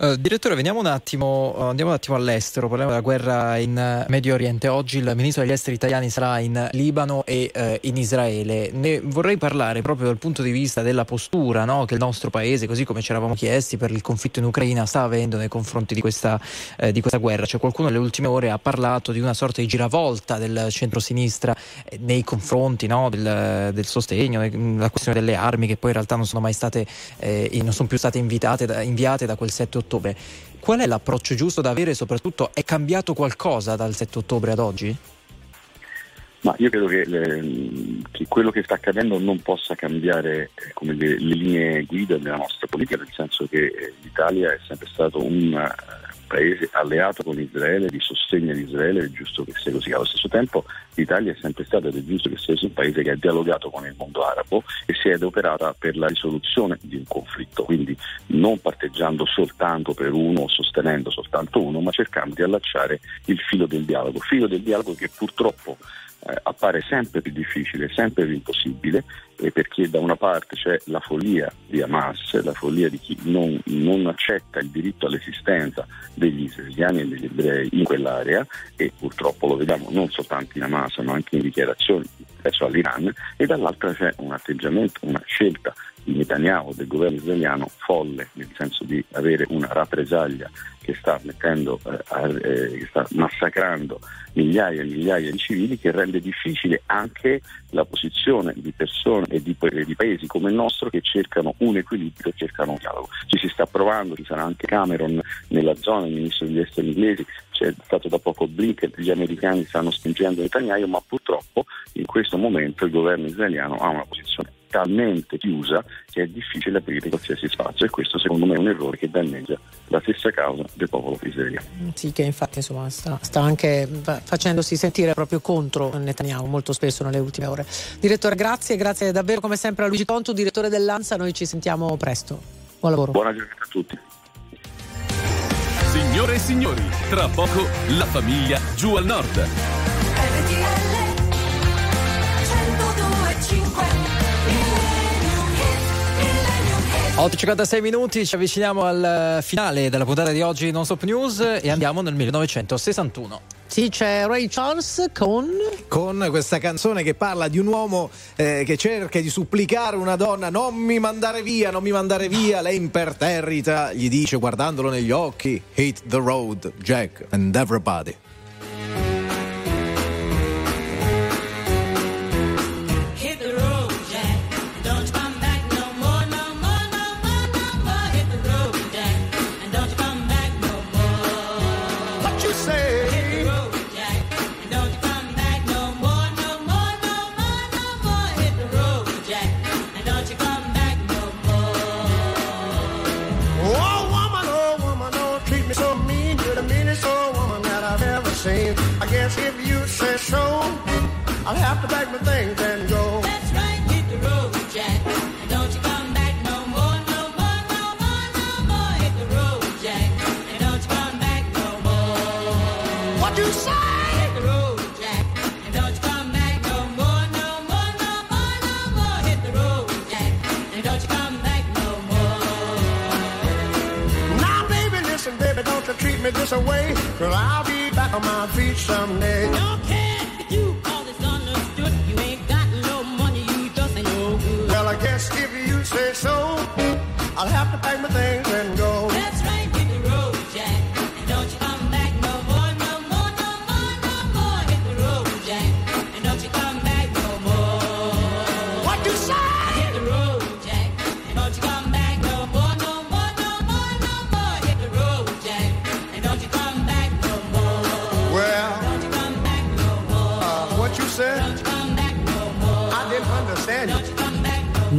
Eh, direttore, veniamo un attimo, eh, andiamo un attimo all'estero, parliamo della guerra in eh, Medio Oriente. Oggi il ministro degli esteri italiani sarà in Libano e eh, in Israele. Ne vorrei parlare proprio dal punto di vista della postura no, che il nostro paese, così come ci eravamo chiesti per il conflitto in Ucraina, sta avendo nei confronti di questa, di questa guerra. Cioè, qualcuno nelle ultime ore ha parlato di una sorta di giravolta del centro-sinistra nei confronti no, del, del sostegno, la questione delle armi che poi in realtà non sono mai state, eh, non sono più state da- inviate da quel 7 ottobre. Qual è l'approccio giusto da avere e soprattutto è cambiato qualcosa dal 7 ottobre ad oggi? Ma io credo che, le- che quello che sta accadendo non possa cambiare eh, come le, linee guida della nostra politica, nel senso che eh, l'Italia è sempre stato un eh, paese alleato con Israele, di sostegno di Israele, è giusto che sia così. Allo stesso tempo l'Italia è sempre stata ed è giusto che sia un paese che ha dialogato con il mondo arabo e si è adoperata per la risoluzione di un conflitto, quindi non parteggiando soltanto per uno o sostenendo soltanto uno, ma cercando di allacciare il filo del dialogo, filo del dialogo che purtroppo eh, appare sempre più difficile, sempre più impossibile, eh, perché da una parte c'è la follia di Hamas, la follia di chi non, non accetta il diritto all'esistenza degli israeliani e degli ebrei in quell'area e purtroppo lo vediamo non soltanto in Hamas ma anche in dichiarazioni verso all'Iran e dall'altra c'è un atteggiamento, una scelta di Netanyahu, del governo israeliano, folle, nel senso di avere una rappresaglia che sta, mettendo, eh, eh, che sta massacrando migliaia e migliaia di civili, che rende difficile anche la posizione di persone e di, pa- di paesi come il nostro che cercano un equilibrio, cercano un dialogo. Ci si sta provando, ci sarà anche Cameron nella zona, il ministro degli esteri inglesi, c'è stato da poco Blinken, gli americani stanno spingendo Netanyahu, ma purtroppo in questo momento il governo israeliano ha una posizione talmente chiusa che è difficile aprire qualsiasi spazio e questo secondo me è un errore che danneggia la stessa causa del popolo israeliano. Sì, che infatti insomma, sta, sta anche fa- facendosi sentire proprio contro Netanyahu molto spesso nelle ultime ore. Direttore, grazie, grazie davvero come sempre a Luigi Contu, direttore dell'ANSA, noi ci sentiamo presto. Buon lavoro. Buona giornata a tutti. Signore e signori, tra poco la famiglia giù al nord. 8.56 minuti, ci avviciniamo al finale della puntata di oggi di Non Stop News e andiamo nel 1961. Sì, c'è Ray Charles con... Con questa canzone che parla di un uomo eh, che cerca di supplicare una donna non mi mandare via, non mi mandare via, lei imperterrita, gli dice guardandolo negli occhi, hit the road, Jack and everybody. I'll have to pack my things and go. That's right, hit the road, Jack. And don't you come back no more, no more, no more, no more. Hit the road, Jack. And don't you come back no more. What you say? Hit the road, Jack. And don't you come back no more, no more, no more, no more. Hit the road, Jack. And don't you come back no more. Now, baby, listen, baby, don't you treat me this way. Cause I'll be back on my feet someday. Don't so, I'll have to pack my things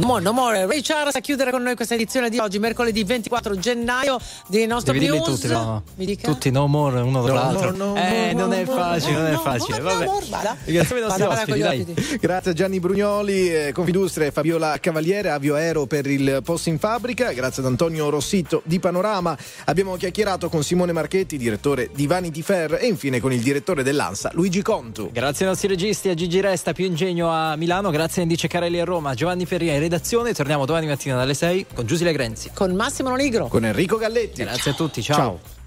back no No more, no. Ray Charles a chiudere con noi questa edizione di oggi, mercoledì 24 gennaio di nostro Devi news. tutti, no? Mi dica? Tutti no more uno dopo No l'altro. more, no eh, non è no facile, non è no, facile. no, Vabbè. no, vada. Ringraziamo i nostri ospiti, con gli dai. Grazie a Gianni Brugnoli, eh, Confindustria Fabiola Cavaliere, Avio Aero per il posto in fabbrica, grazie ad Antonio Rossitto di Panorama. Abbiamo chiacchierato con Simone Marchetti, direttore di Vanity Fair e infine con il direttore dell'ANSA, Luigi Contu. Grazie ai nostri registi, a Gigi Resta, più ingegno a Milano, grazie a Indice Carelli a Roma, Giovanni Ferria in redazione. Torniamo domani mattina dalle 6 con Giusile Grenzi. Con Massimo Nigro. Con Enrico Galletti. Grazie a tutti, ciao. Ciao.